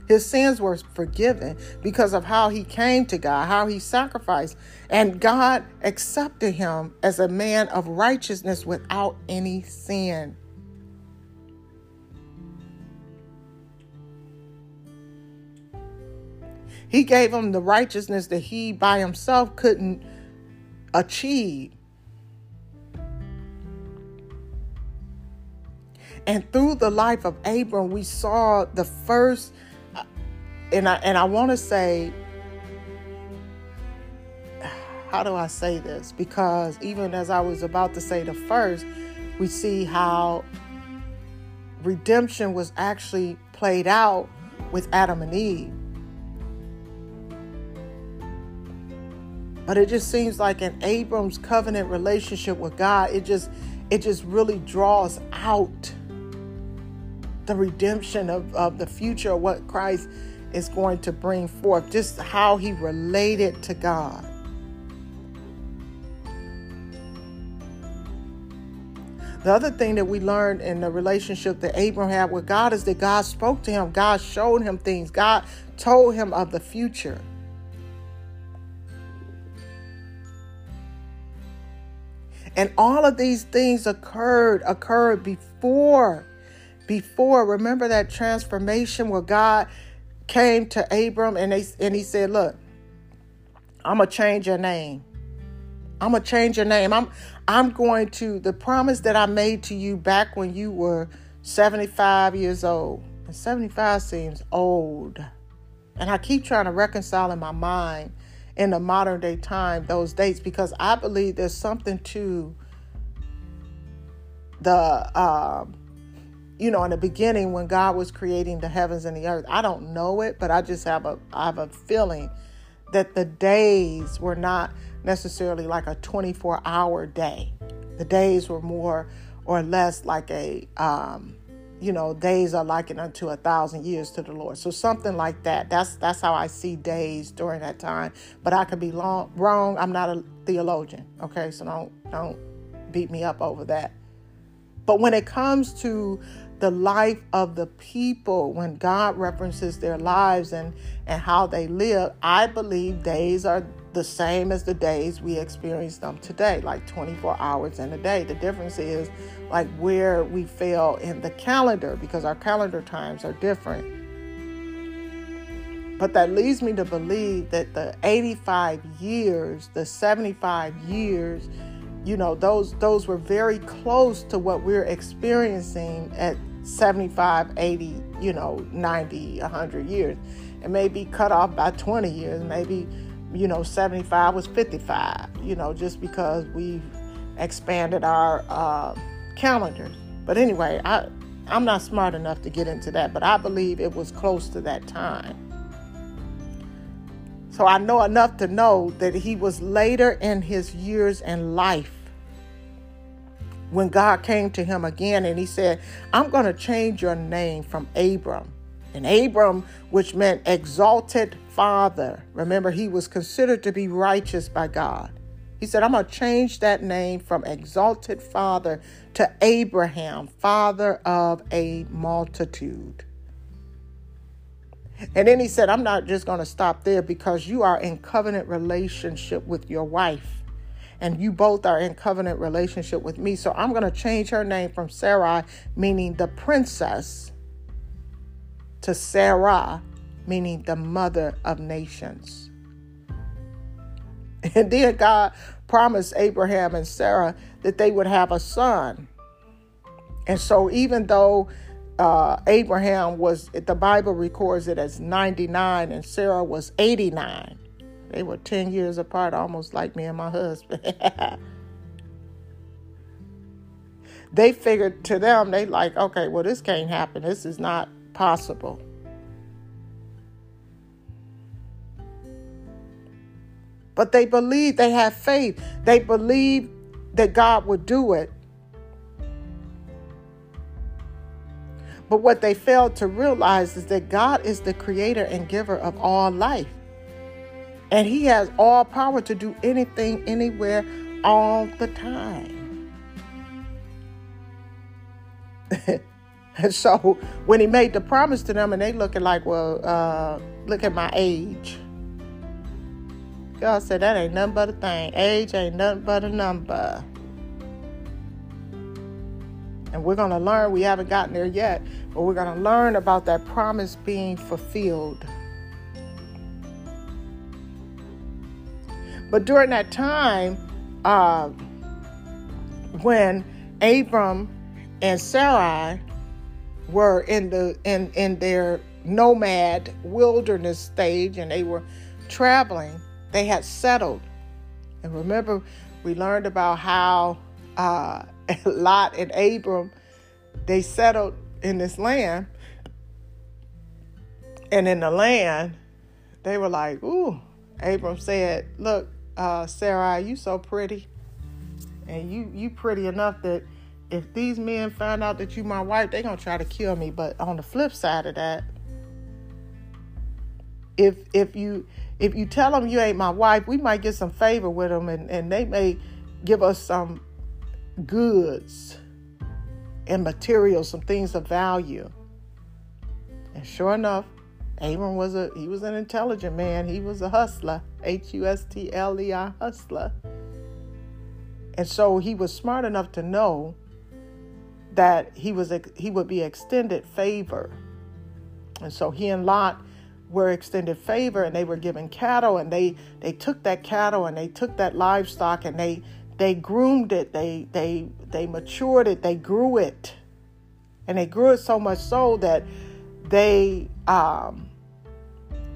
His sins were forgiven because of how he came to God, how he sacrificed. And God accepted him as a man of righteousness without any sin. He gave him the righteousness that he by himself couldn't achieve. And through the life of Abram, we saw the first, and I and I want to say, how do I say this? Because even as I was about to say the first, we see how redemption was actually played out with Adam and Eve. But it just seems like in Abram's covenant relationship with God, it just it just really draws out the redemption of, of the future, of what Christ is going to bring forth, just how he related to God. The other thing that we learned in the relationship that Abram had with God is that God spoke to him, God showed him things, God told him of the future. And all of these things occurred occurred before before. Remember that transformation where God came to Abram and they and he said, "Look, I'm gonna change your name. I'm gonna change your name. I'm I'm going to the promise that I made to you back when you were 75 years old. And 75 seems old. And I keep trying to reconcile in my mind in the modern day time those dates because I believe there's something to the um, you know in the beginning when God was creating the heavens and the earth. I don't know it, but I just have a I have a feeling that the days were not necessarily like a 24 hour day. The days were more or less like a um, you know, days are likened unto a thousand years to the Lord. So something like that. That's that's how I see days during that time. But I could be long, wrong. I'm not a theologian. Okay, so don't don't beat me up over that. But when it comes to the life of the people, when God references their lives and and how they live, I believe days are the same as the days we experience them today, like 24 hours in a day. The difference is like where we fell in the calendar because our calendar times are different. But that leads me to believe that the 85 years, the 75 years, you know, those those were very close to what we're experiencing at 75, 80, you know, 90, 100 years. It may be cut off by 20 years, maybe you know 75 was 55 you know just because we've expanded our uh, calendars. But anyway i i'm not smart enough to get into that but i believe it was close to that time. So i know enough to know that he was later in his years and life when god came to him again and he said i'm going to change your name from abram and abram which meant exalted father. Remember, he was considered to be righteous by God. He said, I'm going to change that name from exalted father to Abraham, father of a multitude. And then he said, I'm not just going to stop there because you are in covenant relationship with your wife. And you both are in covenant relationship with me. So I'm going to change her name from Sarai, meaning the princess, to Sarah, meaning the mother of nations. *laughs* And then God promised Abraham and Sarah that they would have a son. And so, even though uh, Abraham was, the Bible records it as 99 and Sarah was 89, they were 10 years apart, almost like me and my husband. *laughs* they figured to them, they like, okay, well, this can't happen. This is not possible. But they believed, they had faith. They believed that God would do it. But what they failed to realize is that God is the creator and giver of all life. And He has all power to do anything, anywhere, all the time. and *laughs* so when He made the promise to them, and they looking like, well, uh, look at my age. God said that ain't nothing but a thing. Age ain't nothing but a number. And we're going to learn, we haven't gotten there yet, but we're going to learn about that promise being fulfilled. But during that time, uh, when Abram and Sarai were in the in in their nomad wilderness stage and they were traveling, they had settled. And remember, we learned about how uh, *laughs* Lot and Abram they settled in this land. And in the land, they were like, "Ooh." Abram said, "Look, uh, Sarah, you so pretty, and you you pretty enough that if these men find out that you my wife, they gonna try to kill me. But on the flip side of that, if if you if you tell them you ain't my wife, we might get some favor with them and, and they may give us some goods and materials, some things of value. And sure enough, Abram was a he was an intelligent man. He was a hustler, H U S T L E I hustler. And so he was smart enough to know that he was he would be extended favor. And so he and Lot were extended favor and they were given cattle and they they took that cattle and they took that livestock and they they groomed it, they they they matured it, they grew it. And they grew it so much so that they um,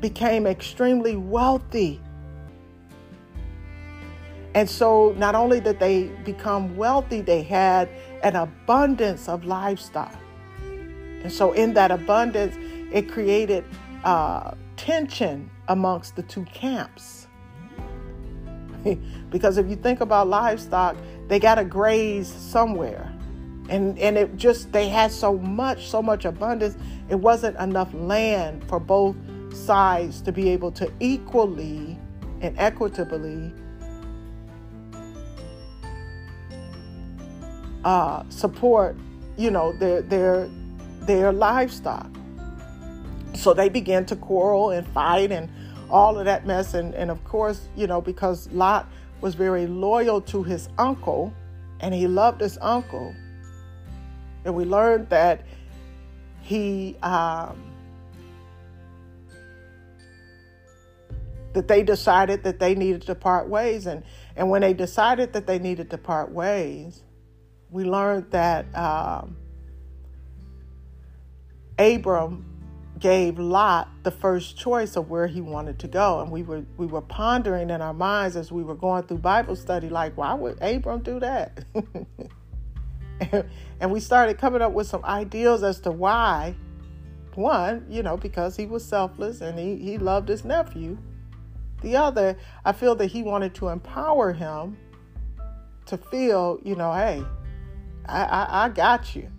became extremely wealthy. And so not only did they become wealthy, they had an abundance of livestock. And so in that abundance, it created uh, tension amongst the two camps. *laughs* because if you think about livestock, they got to graze somewhere. And, and it just, they had so much, so much abundance, it wasn't enough land for both sides to be able to equally and equitably uh, support, you know, their, their, their livestock. So they began to quarrel and fight and all of that mess. And, and of course, you know, because Lot was very loyal to his uncle and he loved his uncle. And we learned that he, um, that they decided that they needed to part ways. And, and when they decided that they needed to part ways, we learned that um, Abram gave Lot the first choice of where he wanted to go. And we were we were pondering in our minds as we were going through Bible study, like, why would Abram do that? *laughs* and, we started coming up with some ideas as to why. One, you know, because he was selfless and he, he loved his nephew. The other, I feel that he wanted to empower him to feel, you know, hey, I, I, I got you.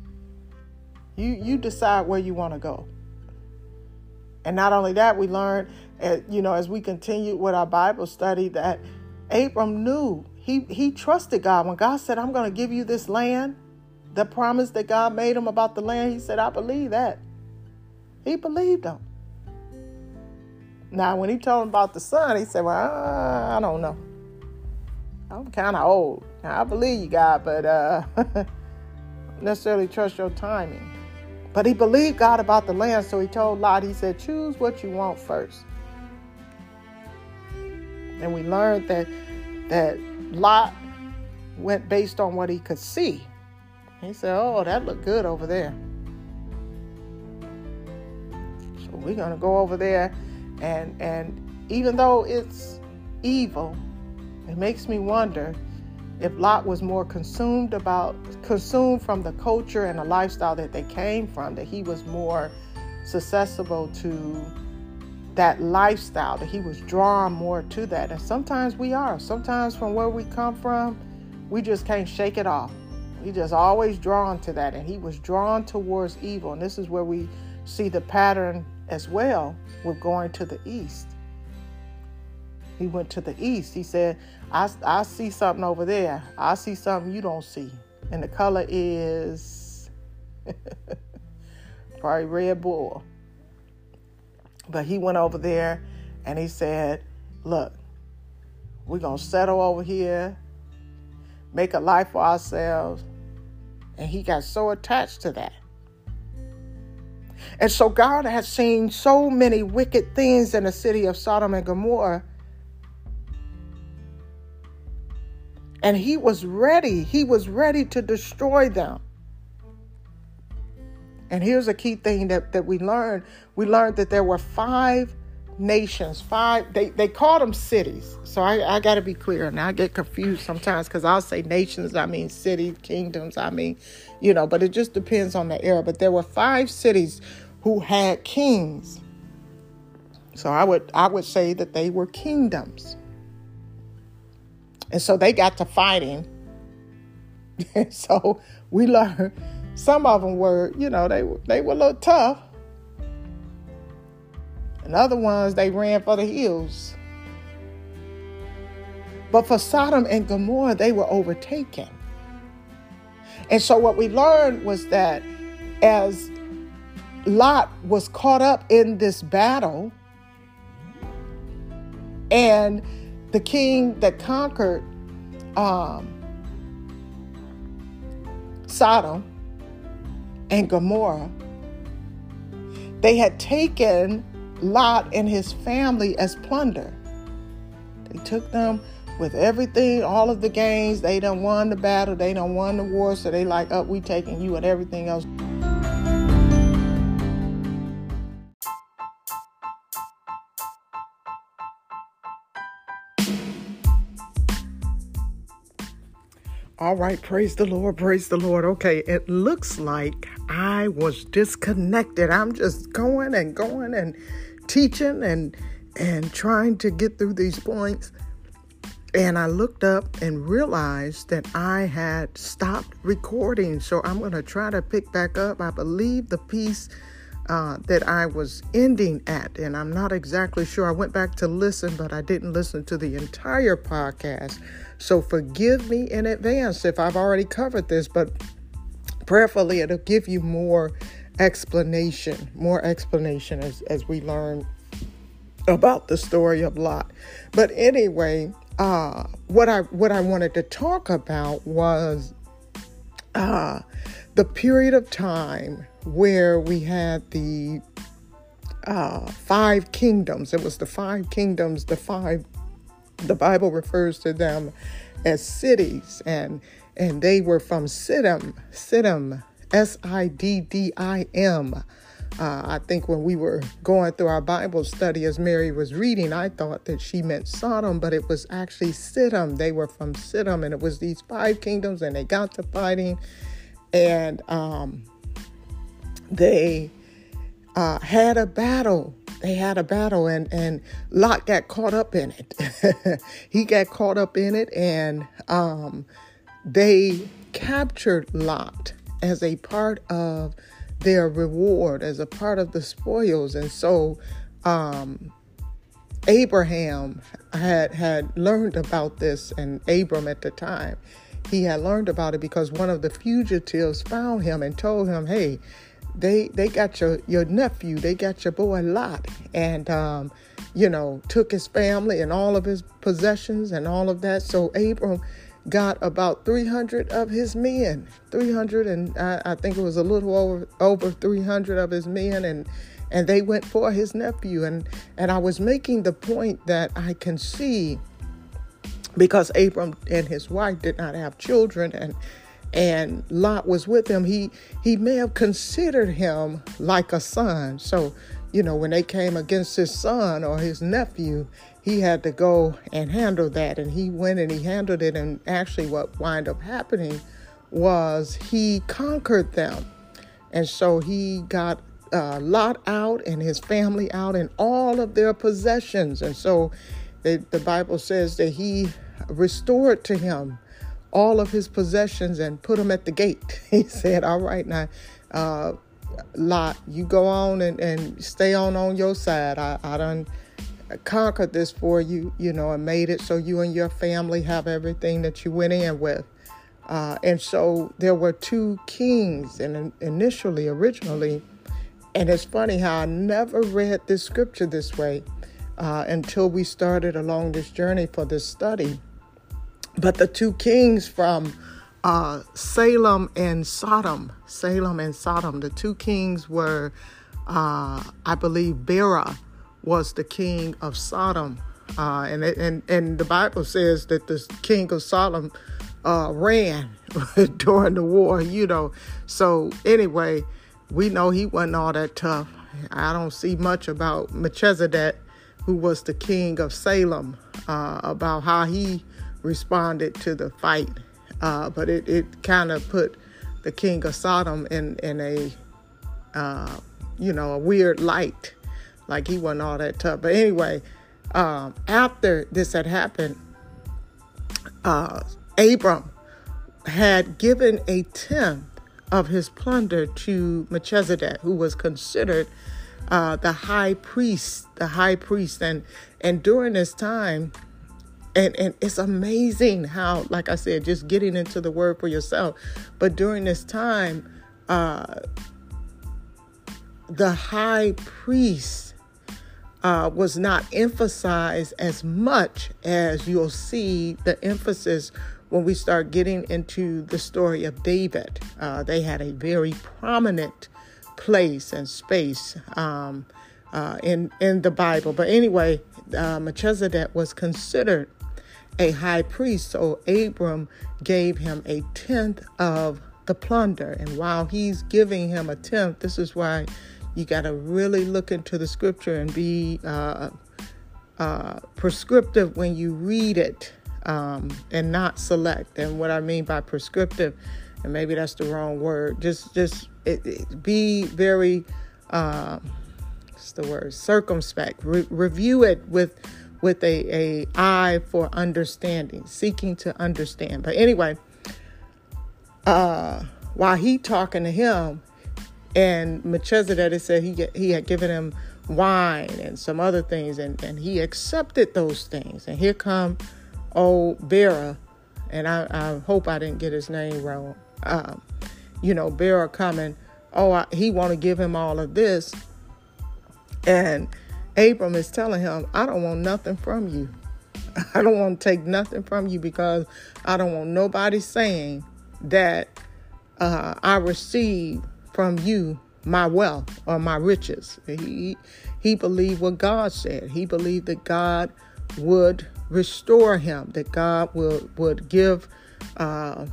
You you decide where you want to go. And not only that, we learned, uh, you know, as we continued with our Bible study, that Abram knew he he trusted God when God said, "I'm going to give you this land." The promise that God made him about the land, he said, "I believe that." He believed him. Now, when he told him about the son, he said, "Well, I don't know. I'm kind of old. I believe you, God, but uh, *laughs* necessarily trust your timing." But he believed God about the land, so he told Lot, he said, choose what you want first. And we learned that that Lot went based on what he could see. He said, Oh, that looked good over there. So we're gonna go over there and and even though it's evil, it makes me wonder if Lot was more consumed about consumed from the culture and the lifestyle that they came from, that he was more susceptible to that lifestyle, that he was drawn more to that. And sometimes we are. Sometimes from where we come from, we just can't shake it off. We just always drawn to that. And he was drawn towards evil. And this is where we see the pattern as well with going to the east. He went to the east. He said, I, I see something over there. I see something you don't see. And the color is *laughs* probably red bull. But he went over there and he said, Look, we're going to settle over here, make a life for ourselves. And he got so attached to that. And so God had seen so many wicked things in the city of Sodom and Gomorrah And he was ready. He was ready to destroy them. And here's a key thing that, that we learned. We learned that there were five nations, five, they, they called them cities. So I, I got to be clear. And I get confused sometimes because I'll say nations, I mean cities, kingdoms, I mean, you know, but it just depends on the era. But there were five cities who had kings. So I would I would say that they were kingdoms. And so they got to fighting. *laughs* so we learned some of them were, you know, they they were a little tough. And other ones they ran for the hills. But for Sodom and Gomorrah, they were overtaken. And so what we learned was that as Lot was caught up in this battle, and the king that conquered um, Sodom, and Gomorrah. They had taken Lot and his family as plunder. They took them with everything, all of the gains. They done won the battle, they done won the war, so they like, up, oh, we taking you and everything else. All right, praise the Lord, praise the Lord. Okay, it looks like I was disconnected. I'm just going and going and teaching and and trying to get through these points. And I looked up and realized that I had stopped recording. So I'm going to try to pick back up. I believe the piece uh, that I was ending at, and I'm not exactly sure. I went back to listen, but I didn't listen to the entire podcast. So forgive me in advance if I've already covered this, but prayerfully it'll give you more explanation, more explanation as, as we learn about the story of Lot. But anyway, uh, what I what I wanted to talk about was uh, the period of time where we had the uh, five kingdoms. It was the five kingdoms, the five the Bible refers to them as cities, and and they were from Siddim, Siddim, S I D D I M. Uh, I think when we were going through our Bible study as Mary was reading, I thought that she meant Sodom, but it was actually Siddim. They were from Siddim, and it was these five kingdoms, and they got to fighting, and um, they uh, had a battle they had a battle and and Lot got caught up in it. *laughs* he got caught up in it and um, they captured Lot as a part of their reward, as a part of the spoils. And so um, Abraham had had learned about this and Abram at the time. He had learned about it because one of the fugitives found him and told him, "Hey, they they got your your nephew, they got your boy Lot, and um, you know took his family and all of his possessions and all of that. So Abram got about 300 of his men, 300 and I, I think it was a little over over 300 of his men, and and they went for his nephew. And and I was making the point that I can see because Abram and his wife did not have children and and Lot was with him, he he may have considered him like a son. So, you know, when they came against his son or his nephew, he had to go and handle that. And he went and he handled it. And actually, what wind up happening was he conquered them. And so he got uh, Lot out and his family out and all of their possessions. And so the, Bible says that he restored to him all of his possessions and put them at the gate. *laughs* He said, All right, now, uh, Lot, you go on and, and stay on on your side. I, I done conquered this for you, you know, and made it so you and your family have everything that you went in with. Uh, and so there were two kings, and initially, originally, and it's funny how I never read this scripture this way uh, until we started along this journey for this study. But the two kings from uh, Salem and Sodom, Salem and Sodom, the two kings were, uh, I believe, Bera was the king of Sodom. Uh, and, and, and the Bible says that the king of Sodom uh, ran *laughs* during the war, you know. So, anyway, we know he wasn't all that tough. I don't see much about Melchizedek, who was the king of Salem, uh, about how he responded to the fight, uh, but it, it kind of put the king of Sodom in in a uh, you know a weird light, like he wasn't all that tough. But anyway, um, after this had happened, uh, Abram had given a tenth of his plunder to Melchizedek, who was considered uh, the high priest, the high priest, and and during this time, and and it's amazing how like i said just getting into the word for yourself but during this time uh the high priest uh, was not emphasized as much as you'll see the emphasis when we start getting into the story of David. Uh, they had a very prominent place and space um, uh, in in the Bible. But anyway, uh, Melchizedek was considered a high priest, so Abram gave him a tenth of the plunder. And while he's giving him a tenth, this is why you got to really look into the scripture and be uh, uh, prescriptive when you read it um, and not select. And what I mean by prescriptive, and maybe that's the wrong word, just just it, it, be very, uh, what's the word, circumspect. Re- review it with with a, a eye for understanding, seeking to understand. But anyway, uh, while he talking to him, and Melchizedek said he he had given him wine and some other things, and, and he accepted those things. And here come old Bera, and I, I hope I didn't get his name wrong. Um, you know, Bera coming, oh, I, he want to give him all of this, and Abram is telling him, I don't want nothing from you. *laughs* I don't want to take nothing from you because I don't want nobody saying that uh, I receive from you my wealth or my riches. He he believed what God said. He believed that God would restore him, that God would would give uh,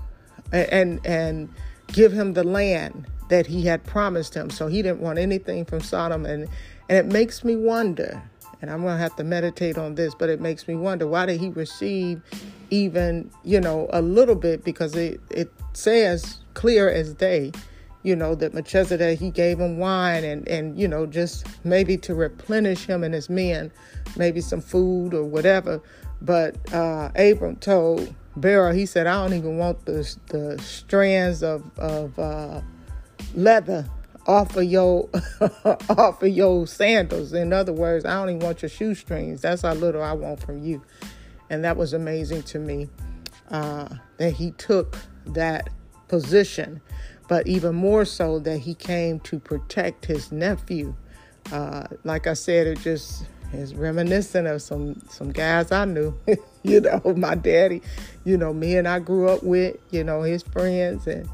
and and give him the land that he had promised him. So he didn't want anything from Sodom and and it makes me wonder, and I'm going to have to meditate on this, but it makes me wonder why did he receive even, you know, a little bit because it it says clear as day you know, that Melchizedek, he gave him wine and, and, you know, just maybe to replenish him and his men, maybe some food or whatever. But uh, Abram told Bera, he said, I don't even want the, the strands of, of uh, leather off of your *laughs* off of your sandals. In other words, I don't even want your shoestrings. That's how little I want from you. And that was amazing to me uh, that he took that position but even more so that he came to protect his nephew. Uh, like I said, it just is reminiscent of some some guys I knew. *laughs* you know, my daddy. You know, me and I grew up with. You know, his friends, and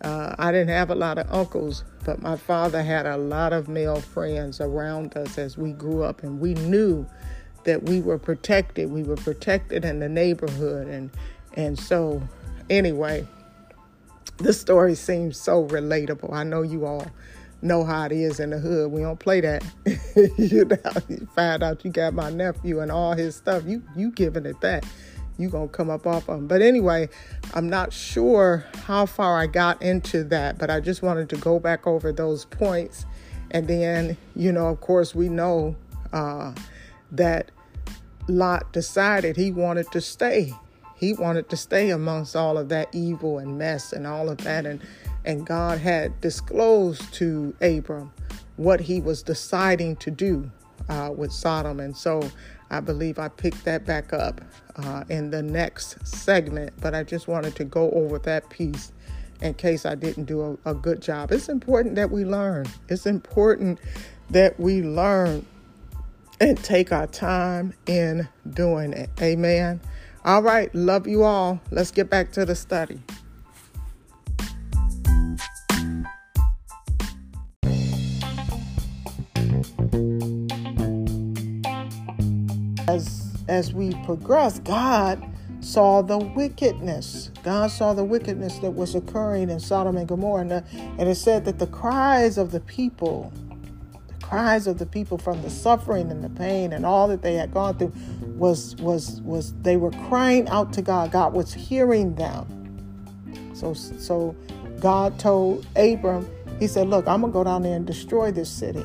uh, I didn't have a lot of uncles, but my father had a lot of male friends around us as we grew up, and we knew that we were protected. We were protected in the neighborhood, and and so anyway this story seems so relatable. I know you all know how it is in the hood. We don't play that. *laughs* you know, you find out you got my nephew and all his stuff. You you giving it back. You gonna come up off of him. But anyway, I'm not sure how far I got into that, but I just wanted to go back over those points. And then, you know, of course, we know uh, that Lot decided he wanted to stay he wanted to stay amongst all of that evil and mess and all of that. And, and God had disclosed to Abram what he was deciding to do uh, with Sodom. And so I believe I picked that back up uh, in the next segment. But I just wanted to go over that piece in case I didn't do a, a good job. It's important that we learn. It's important that we learn and take our time in doing it. Amen. All right, love you all. Let's get back to the study. As as we progress, God saw the wickedness. God saw the wickedness that was occurring in Sodom and Gomorrah. And, and it said that the cries of the people cries of the people from the suffering and the pain and all that they had gone through was was was they were crying out to God. God was hearing them. So so God told Abram, he said, "Look, I'm gonna go down there and destroy this city.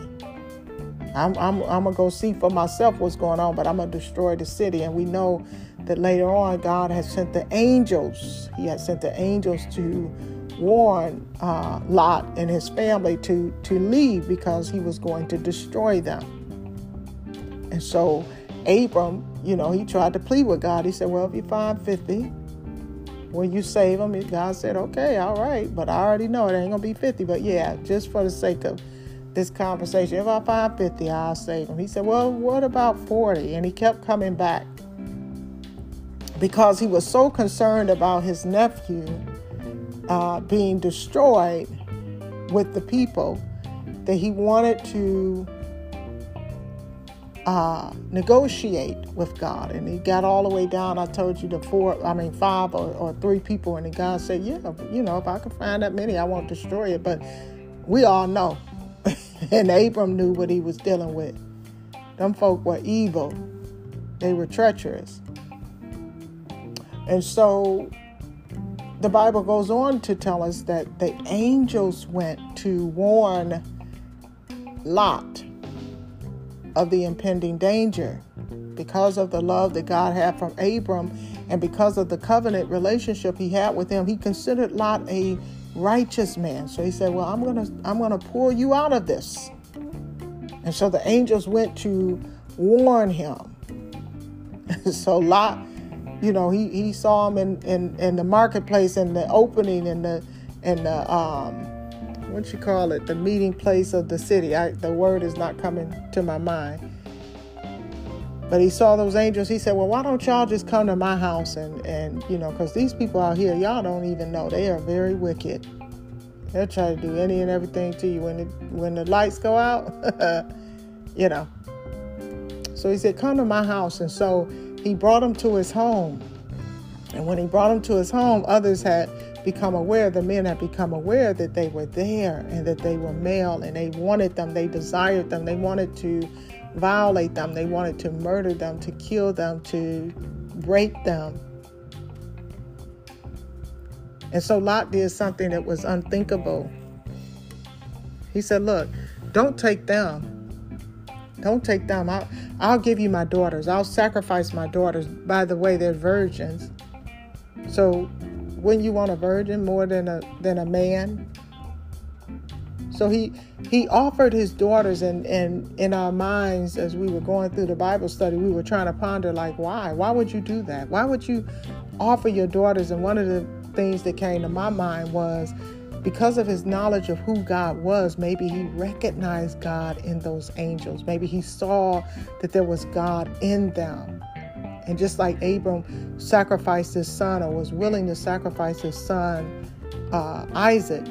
I'm, I'm, I'm gonna go see for myself what's going on, but I'm gonna destroy the city." And we know that later on, God has sent the angels. He had sent the angels to warn uh, Lot and his family to, to leave because he was going to destroy them. And so Abram, you know, he tried to plead with God. He said, Well, if you find 50, will you save them? And God said, Okay, all right, but I already know it ain't gonna be 50. But yeah, just for the sake of this conversation, if I find 50, I'll save them. He said, Well, what about 40? And he kept coming back. because he was so concerned about his nephew uh, being destroyed with the people that he wanted to uh, negotiate with God. And he got all the way down. I told you the four, I mean, five or, or three people. And the God said, Yeah, you know, if I can find that many, I won't destroy it. But we all know. *laughs* and Abram knew what he was dealing with. Them folk were evil, they were treacherous. And so the Bible goes on to tell us that the angels went to warn Lot of the impending danger. Because of the love that God had from Abram and because of the covenant relationship he had with him, he considered Lot a righteous man. So he said, "Well, I'm going to I'm going to pull you out of this." And so the angels went to warn him. *laughs* so Lot, you know, he, he saw him in, in, in the marketplace in the opening in the in the um what you call it, the meeting place of the city. I, the word is not coming to my mind. But he saw those angels. He said, Well, why don't y'all just come to my house? And, and you know, because these people out here, y'all don't even know. They are very wicked. They'll try to do any and everything to you. When the, when the lights go out, *laughs* you know. So he said, Come to my house. And so he brought him to his home. And when he brought him to his home, others had become aware, the men had become aware that they were there and that they were male and they wanted them, they desired them, they wanted to violate them, they wanted to murder them, to kill them, to break them. And so Lot did something that was unthinkable. He said, Look, don't take them. Don't take them. I'll, I'll give you my daughters. I'll sacrifice my daughters. By the way, they're virgins. So wouldn't you want a virgin more than a than a man? So he he offered his daughters and and in our minds as we were going through the Bible study, we were trying to ponder like why? Why would you do that? Why would you offer your daughters? And one of the things that came to my mind was because of his knowledge of who God was, maybe he recognized God in those angels. Maybe he saw that there was God in them. And just like Abram sacrificed his son or was willing to sacrifice his son, uh, Isaac,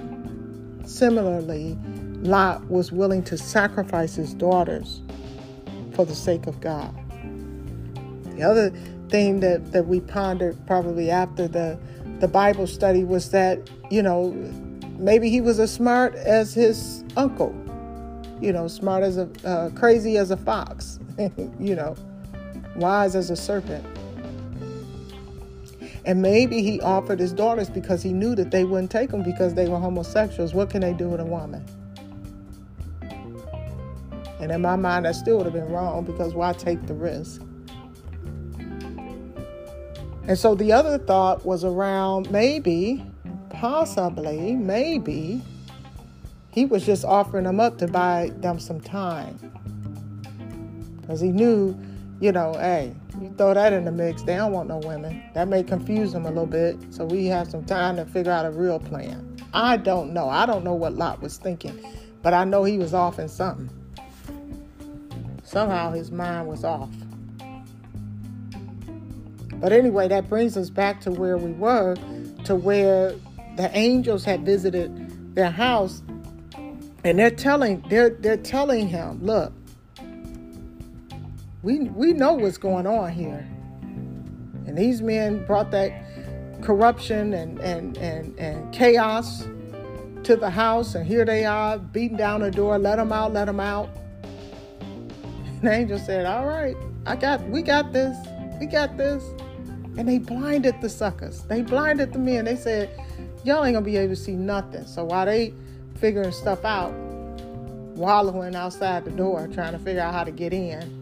similarly, Lot was willing to sacrifice his daughters for the sake of God. The other thing that, that we pondered probably after the, the Bible study was that, you know, maybe he was as smart as his uncle, you know, smart as a, uh, crazy as a fox, *laughs* you know wise as a serpent. And maybe he offered his daughters because he knew that they wouldn't take them because they were homosexuals. What can they do with a woman? And in my mind, that still would have been wrong because why take the risk? And so the other thought was around maybe, possibly, maybe he was just offering them up to buy them some time. Because he knew you know, hey, you throw that in the mix, they don't want no women. That may confuse them a little bit. So we have some time to figure out a real plan. I don't know. I don't know what Lot was thinking, but I know he was off in something. Somehow his mind was off. But anyway, that brings us back to where we were, to where the angels had visited their house, and they're telling they're they're telling him, look, we we know what's going on here. And these men brought that corruption and and and, and chaos to the house, and here they are beating down the door. Let them out, let them out. And the angel said, "All right, I got, we got this, we got this." And they blinded the suckers. They blinded the men. They said, "Y'all ain't gonna be able to see nothing." So while they figuring stuff out, wallowing outside the door, trying to figure out how to get in,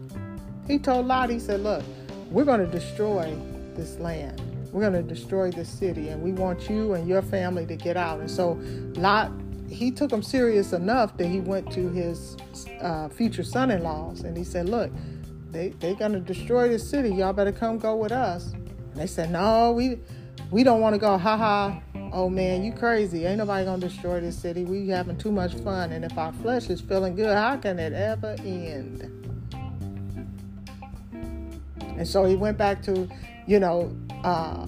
he told Lot, he said, Look, we're to destroy this land. We're to destroy this city, and we want you and your family to get out. And so Lot, he took him serious enough that he went to his uh, future son in laws and he said, Look, they, they're to destroy this city. Y'all better come go with us. And they said, No, we, we don't want to go. Ha ha. Oh man, you crazy. Ain't nobody to destroy this city. We having too much fun. And if our flesh is feeling good, how can it ever end? And so he went back to, you know, uh,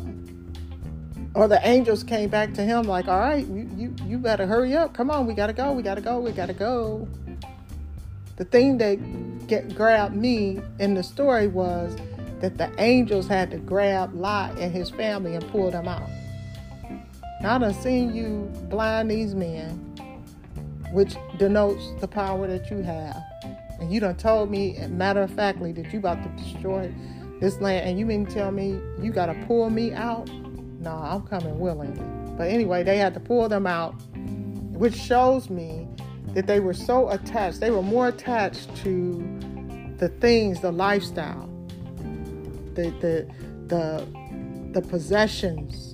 or the angels came back to him like, all right, you, you, you better hurry up. Come on, we gotta go, we gotta go, we gotta go. The thing that get, grabbed me in the story was that the angels had to grab Lot and his family and pull them out. I done seen you blind these men, which denotes the power that you have. And you done told me, matter of factly, that you about to destroy this land, and you mean to tell me you gotta pull me out? No, I'm coming willingly. But anyway, they had to pull them out, which shows me that they were so attached. They were more attached to the things, the lifestyle, the the the the possessions,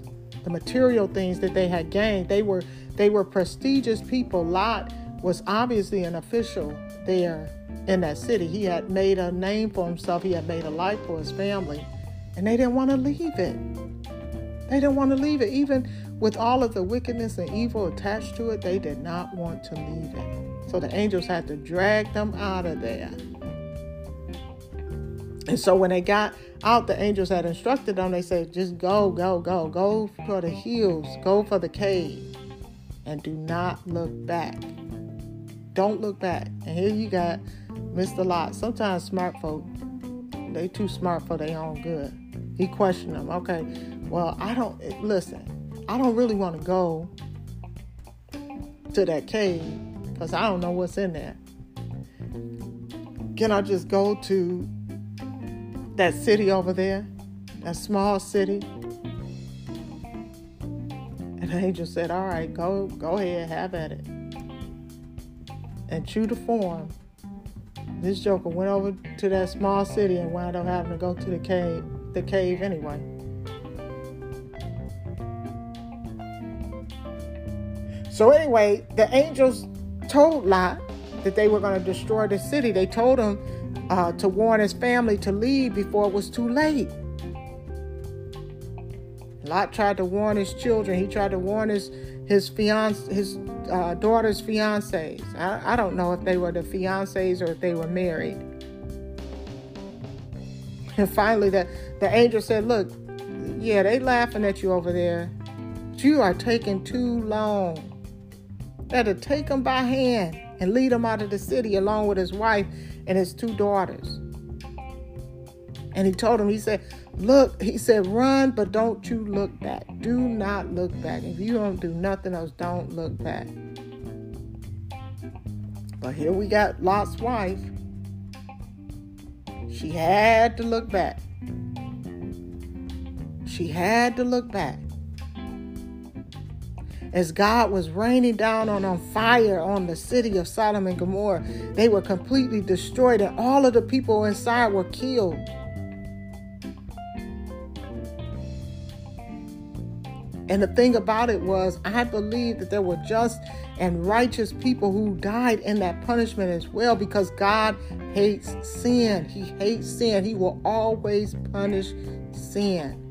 the material things that they had gained. They were they were prestigious people. Lot was obviously an official there in that city. He had made a name for himself. He had made a life for his family, and they didn't want to leave it. They didn't want to leave it. Even with all of the wickedness and evil attached to it, they did not want to leave it. So the angels had to drag them out of there. And so when they got out, the angels had instructed them, they said, just go, go, go, go for the hills, go for the cave, and do not look back. Don't look back. And here you got Mr. Lot. Sometimes smart folk, they too smart for their own good. He questioned them. Okay, well, I don't listen. I don't really want to go to that cave because I don't know what's in there. Can I just go to that city over there, that small city? And the angel said, "All right, go, go ahead, have at it." And true to form, this joker went over to that small city and wound up having to go to the cave, the cave anyway. So anyway, the angels told Lot that they were going to destroy the city. They told him uh, to warn his family to leave before it was too late. Lot tried to warn his children. He tried to warn his his fiance, his uh, daughter's fiancés. I, I don't know if they were the fiancés or if they were married. And finally, the, the angel said, Look, yeah, they laughing at you over there. But you are taking too long. Better take him by hand and lead him out of the city along with his wife and his two daughters. And he told him, he said, Look, he said, run, but don't you look back. Do not look back. If you don't do nothing else, don't look back. But here we got Lot's wife. She had to look back. She had to look back as God was raining down on, on fire on the city of Sodom and Gomorrah. They were completely destroyed, and all of the people inside were killed. And the thing about it was, I believe that there were just and righteous people who died in that punishment as well because God hates sin. He hates sin. He will always punish sin.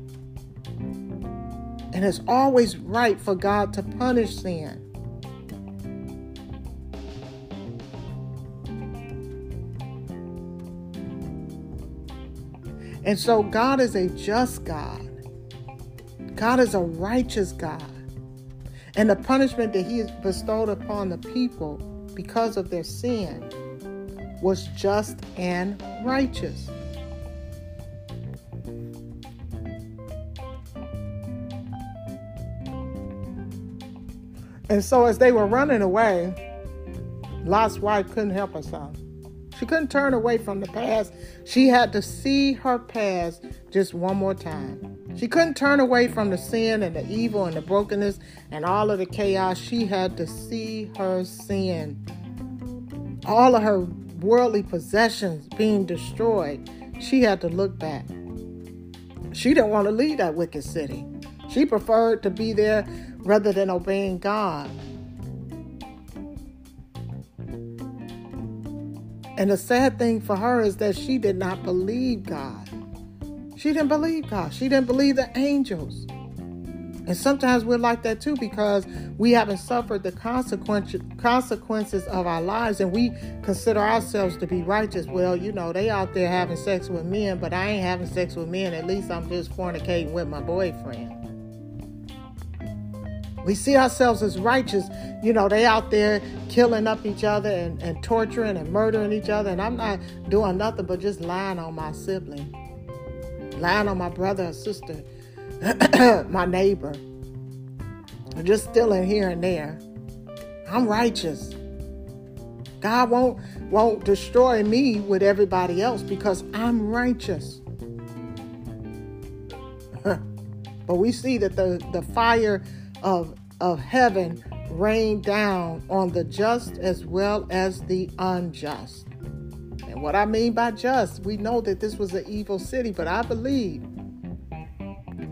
And it's always right for God to punish sin. And so God is a just God. God is a righteous God. And the punishment that He has bestowed upon the people because of their sin was just and righteous. And so as they were running away, Lot's wife couldn't help herself. She couldn't turn away from the past. She had to see her past just one more time. She couldn't turn away from the sin and the evil and the brokenness and all of the chaos. She had to see her sin. All of her worldly possessions being destroyed. She had to look back. She didn't want to leave that wicked city. She preferred to be there rather than obeying God. And the sad thing for her is that she did not believe God. She didn't believe God. She didn't believe the angels. And sometimes we're like that too because we haven't suffered the consequences of our lives and we consider ourselves to be righteous. Well, you know, they out there having sex with men, but I ain't having sex with men. At least I'm just fornicating with my boyfriend. We see ourselves as righteous. You know, they out there killing up each other and, and torturing and murdering each other. And I'm not doing nothing but just lying on my sibling, lying on my brother or sister *clears throat* my neighbor, I'm just stealing here and there. I'm righteous. God won't won't destroy me with everybody else because I'm righteous. *laughs* but we see that the, the fire of of heaven rained down on the just as well as the unjust. And what I mean by just, we know that this was an evil city, but I believe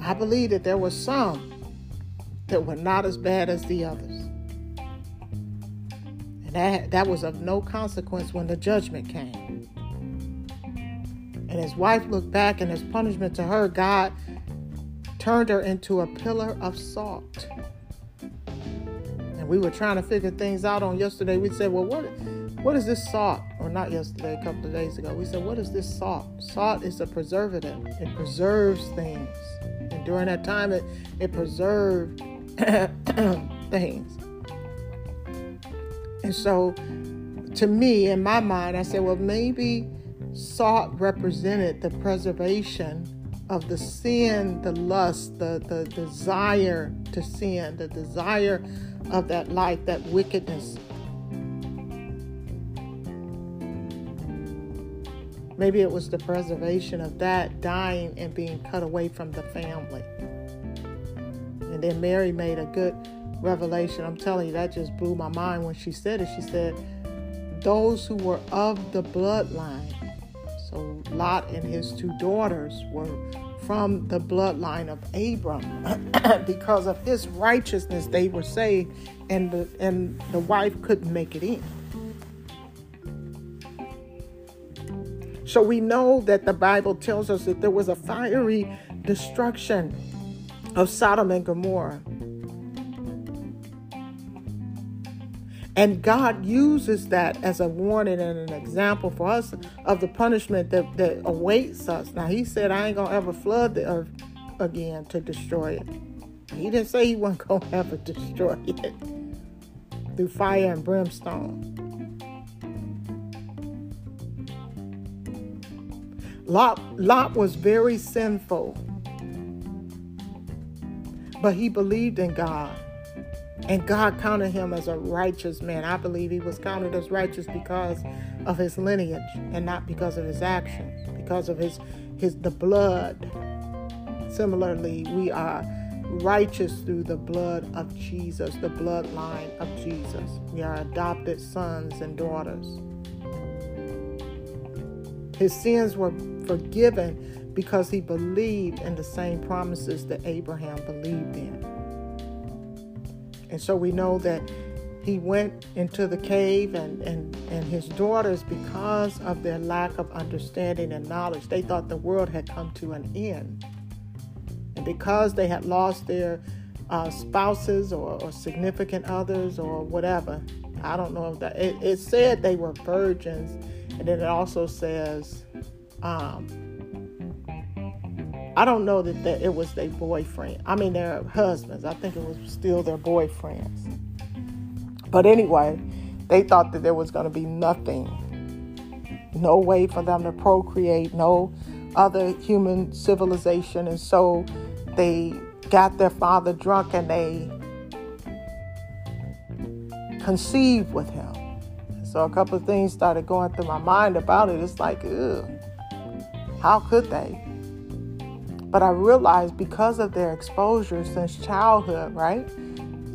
I believe that there were some that were not as bad as the others. And that, that was of no consequence when the judgment came. And his wife looked back, and as punishment to her, God turned her into a pillar of salt. And we were trying to figure things out on yesterday. We said, Well, what, what is this salt? Or not yesterday, a couple of days ago. We said, What is this salt? Salt is a preservative, it preserves things And during that time, it, it preserved *coughs* things. And so, to me, in my mind, I said, well, maybe salt represented the preservation of the sin, the lust, the, the desire to sin, the desire of that life, that wickedness. Maybe it was the preservation of that dying and being cut away from the family. And then Mary made a good revelation. I'm telling you, that just blew my mind when she said it. She said, Those who were of the bloodline, so Lot and his two daughters were from the bloodline of Abram. *clears throat* because of his righteousness, they were saved, and the, and the wife couldn't make it in. So we know that the Bible tells us that there was a fiery destruction of Sodom and Gomorrah. And God uses that as a warning and an example for us of the punishment that, that awaits us. Now, He said, I ain't going to ever flood the earth again to destroy it. He didn't say He wasn't going *laughs* to ever destroy it through fire and brimstone. Lot, Lot was very sinful, but he believed in God. And God counted him as a righteous man. I believe he was counted as righteous because of his lineage and not because of his actions, because of his his the blood. Similarly, we are righteous through the blood of Jesus, the bloodline of Jesus. We are adopted sons and daughters. His sins were forgiven because he believed in the same promises that Abraham believed in. And so we know that he went into the cave and, and, and his daughters, because of their lack of understanding and knowledge, they thought the world had come to an end. And because they had lost their uh, spouses or, or, significant others or whatever, I don't know if that, it, it said they were virgins. And then it also says um, I don't know that, that it was their boyfriend. I mean, their husbands. I think it was still their boyfriends. But anyway, they thought that there was going to be nothing, no way for them to procreate, no other human civilization. And so they got their father drunk and they conceived with him. So a couple of things started going through my mind about it. It's like, ugh. How could they? But I realized because of their exposure since childhood, right?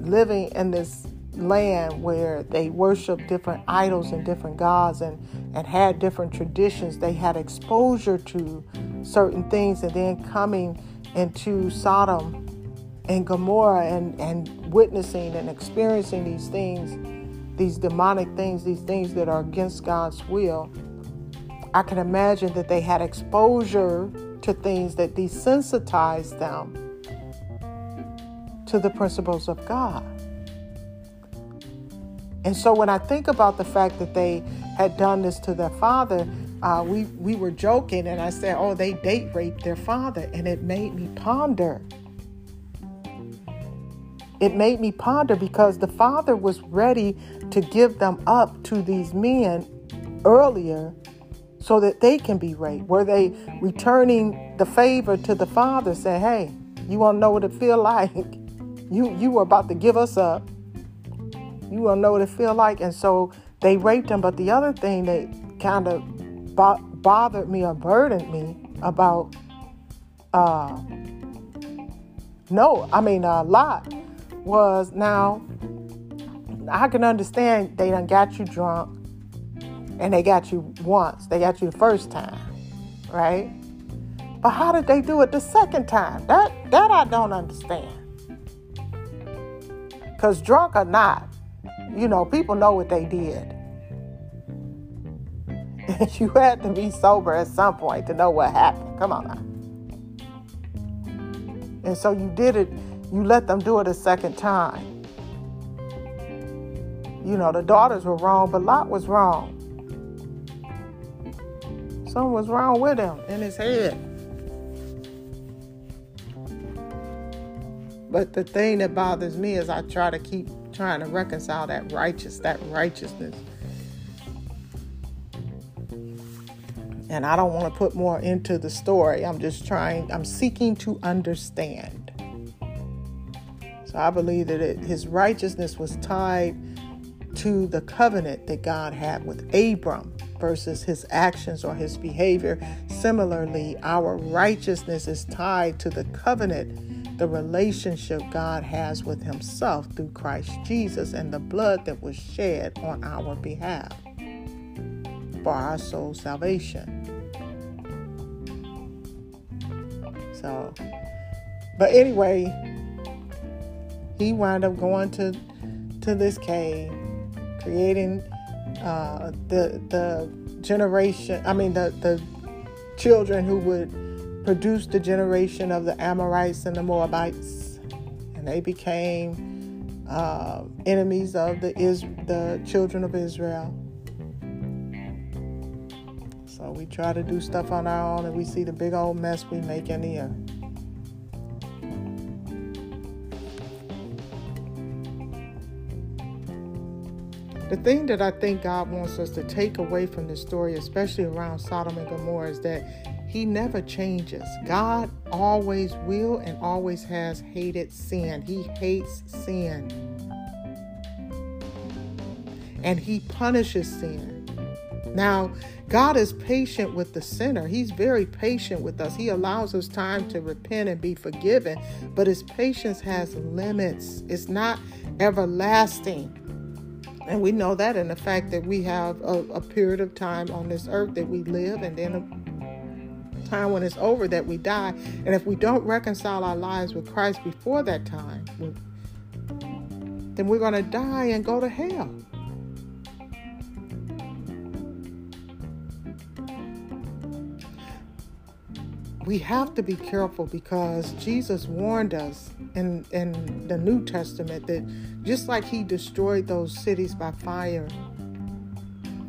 Living in this land where they worship different idols and different gods and, and had different traditions, they had exposure to certain things and then coming into Sodom and Gomorrah and, and witnessing and experiencing these things, these demonic things, these things that are against God's will I can imagine that they had exposure to things that desensitize them to the principles of God. And so when I think about the fact that they had done this to their father, uh, we, we were joking and I said, oh, they date raped their father. And it made me ponder. It made me ponder because the father was ready to give them up to these men earlier so that they can be raped. Were they returning the favor to the father, saying, hey, you want to know what it feel *laughs* like? You, you were about to give us up you will know what it feel like. And so they raped him. But the other thing that kind of bo- bothered me or burdened me about, uh, no, I mean, a lot was now I can understand they done got you drunk and they got you once. They got you the first time, right? But how did they do it the second time? That that I don't understand. Cause drunk or not, you know, people know what they did. And *laughs* you had to be sober at some point to know what happened. Come on now. And so you did it, you let them do it a second time. You know, the daughters were wrong, but Lot was wrong. Something was wrong with him in his head. But the thing that bothers me is I try to keep trying to reconcile that righteous, that righteousness. And I don't want to put more into the story. I'm just trying, I'm seeking to understand. So I believe that it, his righteousness was tied to the covenant that God had with Abram versus his actions or his behavior. Similarly, our righteousness is tied to the covenant the relationship God has with Himself through Christ Jesus and the blood that was shed on our behalf for our soul salvation. So, but anyway, he wound up going to to this cave, creating uh, the the generation. I mean, the the children who would produce the generation of the Amorites and the Moabites, and they became uh, enemies of the Is- the children of Israel. So we try to do stuff on our own, and we see the big old mess we make in the earth. The thing that I think God wants us to take away from this story, especially around Sodom and Gomorrah, is that he never changes. God always will and always has hated sin. He hates sin. And He punishes sin. Now, God is patient with the sinner. He's very patient with us. He allows us time to repent and be forgiven, but His patience has limits. It's not everlasting. And we know that in the fact that we have a, a period of time on this earth that we live and then a, time when it's over that we die. And if we don't reconcile our lives with Christ before that time, then we're going to die and go to hell. We have to be careful because Jesus warned us in, in the New Testament that just like he destroyed those cities by fire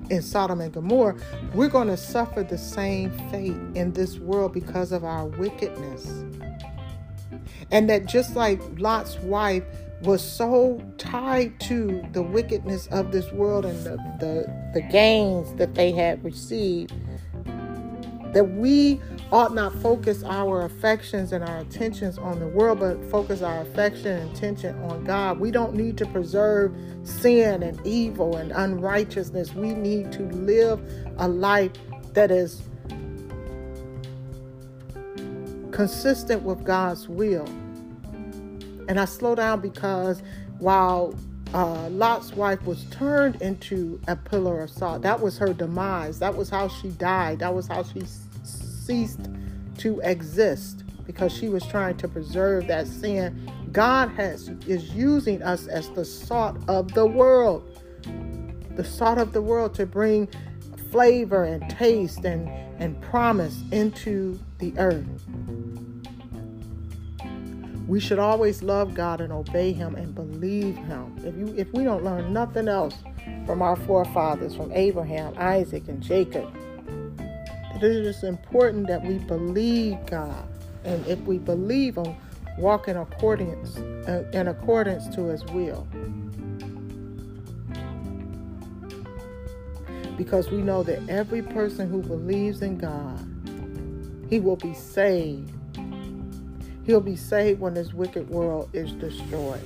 in Sodom and Gomorrah, we're going to suffer the same fate in this world because of our wickedness. And that just like Lot's wife was so tied to the wickedness of this world and the, the, the gains that they had received, that we ought not focus our affections and our attentions on the world, but focus our affection and attention on God. We don't need to preserve sin and evil and unrighteousness. We need to live a life that is consistent with God's will. And I slow down because while uh, Lot's wife was turned into a pillar of salt, that was her demise. That was how she died. That was how she ceased to exist because she was trying to preserve that sin. God has is using us as the salt of the world. The salt of the world to bring flavor and taste and, and promise into the earth. We should always love God and obey Him and believe Him. If you if we don't learn nothing else from our forefathers, from Abraham, Isaac, and Jacob, it is important that we believe God. And if we believe Him, walk in accordance uh, in accordance to His will. Because we know that every person who believes in God, he will be saved. He'll be saved when this wicked world is destroyed.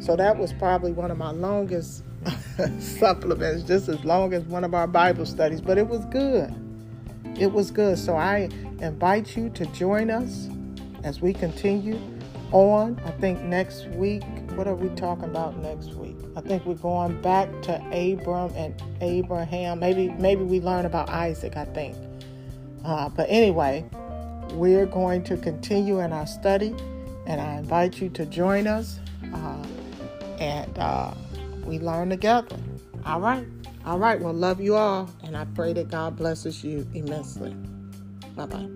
So that was probably one of my longest *laughs* supplements, just as long as one of our Bible studies, but it was good. It was good. So I invite you to join us as we continue on. I think next week, what are we talking about next week? I think we're going back to Abram and Abraham. Maybe maybe we learn about Isaac, I think. Uh, but anyway, we're going to continue in our study, and I invite you to join us uh, and uh, we learn together. All right. All right. Well, love you all, and I pray that God blesses you immensely. Bye bye.